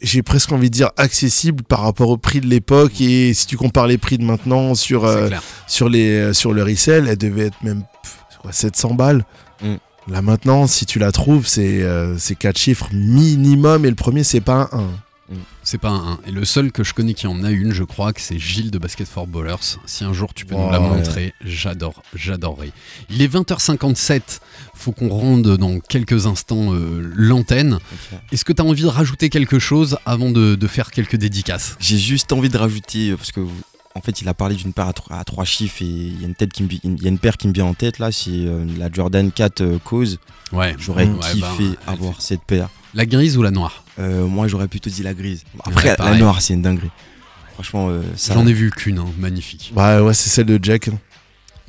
j'ai- presque envie de dire accessible par rapport au prix de l'époque et si tu compares les prix de maintenant sur, euh, sur, les, sur le resell, elle devait être même pff, c'est quoi, 700 balles. Mm. Là maintenant, si tu la trouves, c'est euh, c'est quatre chiffres minimum et le premier, c'est pas un 1. C'est pas un 1. Et le seul que je connais qui en a une, je crois que c'est Gilles de Basket for Ballers. Si un jour tu peux nous la Ouais. montrer, j'adore, j'adorerais. Il est 20h57, faut qu'on rende dans quelques instants euh, l'antenne. Est-ce que tu as envie de rajouter quelque chose avant de, de faire quelques dédicaces? J'ai juste envie de rajouter, euh, parce que vous- en fait il a parlé d'une paire à, trois- à trois chiffres et il y a une tête qui me vi- il y a une paire qui me vient en tête là, c'est euh, la Jordan 4 euh, Cause. Ouais, J'aurais Ouais, kiffé bah, avoir fait- cette paire. La grise ou la noire? Euh, moi j'aurais plutôt dit la grise. Après Ouais, la noire c'est une dinguerie. Franchement euh, ça. J'en ai vu qu'une, hein, magnifique. Bah ouais, c'est celle de Jack.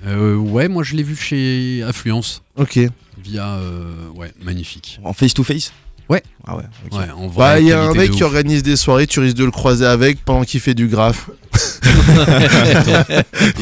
Euh, ouais, moi je l'ai vu chez Affluence, Ok. via... euh, ouais, magnifique. En face to face Ouais. Ah ouais. ok. Ouais, en vrai, Bah, il y a un mec qui organise des soirées, tu risques de le croiser avec pendant qu'il fait du graphe.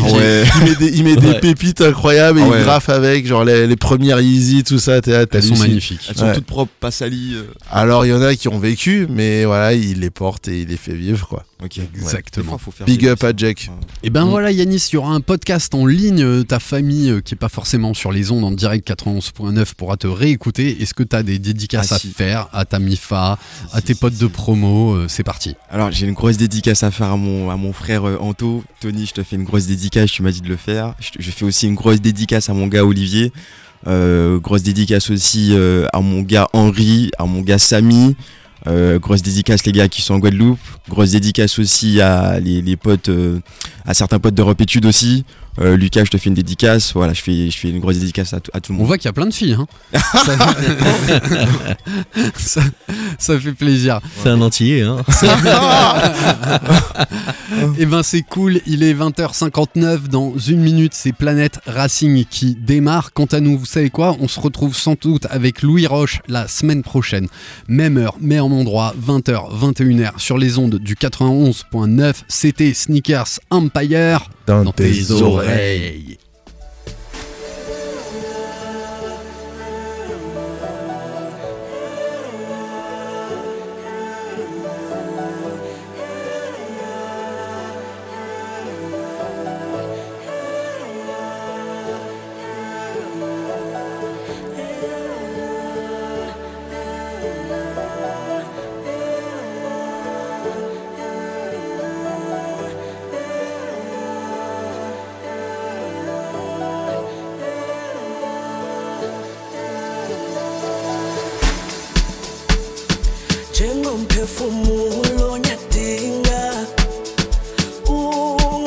Ouais. Il met des, il met des Ouais. pépites incroyables et Ah ouais. il graffe avec, genre les, les premières Easy, tout ça. t'es Elles sont magnifiques. Elles sont toutes propres, pas salies. euh. Alors il y en a qui ont vécu, mais voilà, il les porte et il les fait vivre, quoi. Ok. Exactement. Fois, Big up à Jack. Ouais. Et ben Mm. voilà Yanis, il y aura un podcast en ligne, euh, ta famille euh, qui est pas forcément sur les ondes en direct 91.9 pourra te réécouter. Est-ce que tu as des dédicaces Ah, à si. faire à ta MIFA, Si, à tes si, potes de si. promo C'est parti. Alors j'ai une grosse dédicace à faire à mon, à mon frère Anto. Tony, je te fais une grosse dédicace, tu m'as dit de le faire. Je, fais aussi une grosse dédicace à mon gars Olivier. Euh, grosse dédicace aussi euh, à mon gars Henri, à mon gars Samy. Euh, grosse dédicace les gars qui sont en Guadeloupe. Grosse dédicace aussi à les, potes, euh, à certains potes d'Europe Études aussi. Euh, Lucas, je te fais une dédicace. Voilà, je fais, je fais une grosse dédicace à, tout- à tout le On monde. voit qu'il y a plein de filles. Hein. ça... *laughs* ça- ça fait plaisir. C'est un entier, hein. *laughs* Et ben c'est cool, il est 20h59, dans une minute c'est Planète Racing qui démarre. Quant à nous, vous savez quoi? On se retrouve sans doute avec Louis Roche la semaine prochaine. Même heure, même endroit, 20h, 21h sur les ondes du 91.9. C'était Sneakers Empire Dans, dans tes oreilles.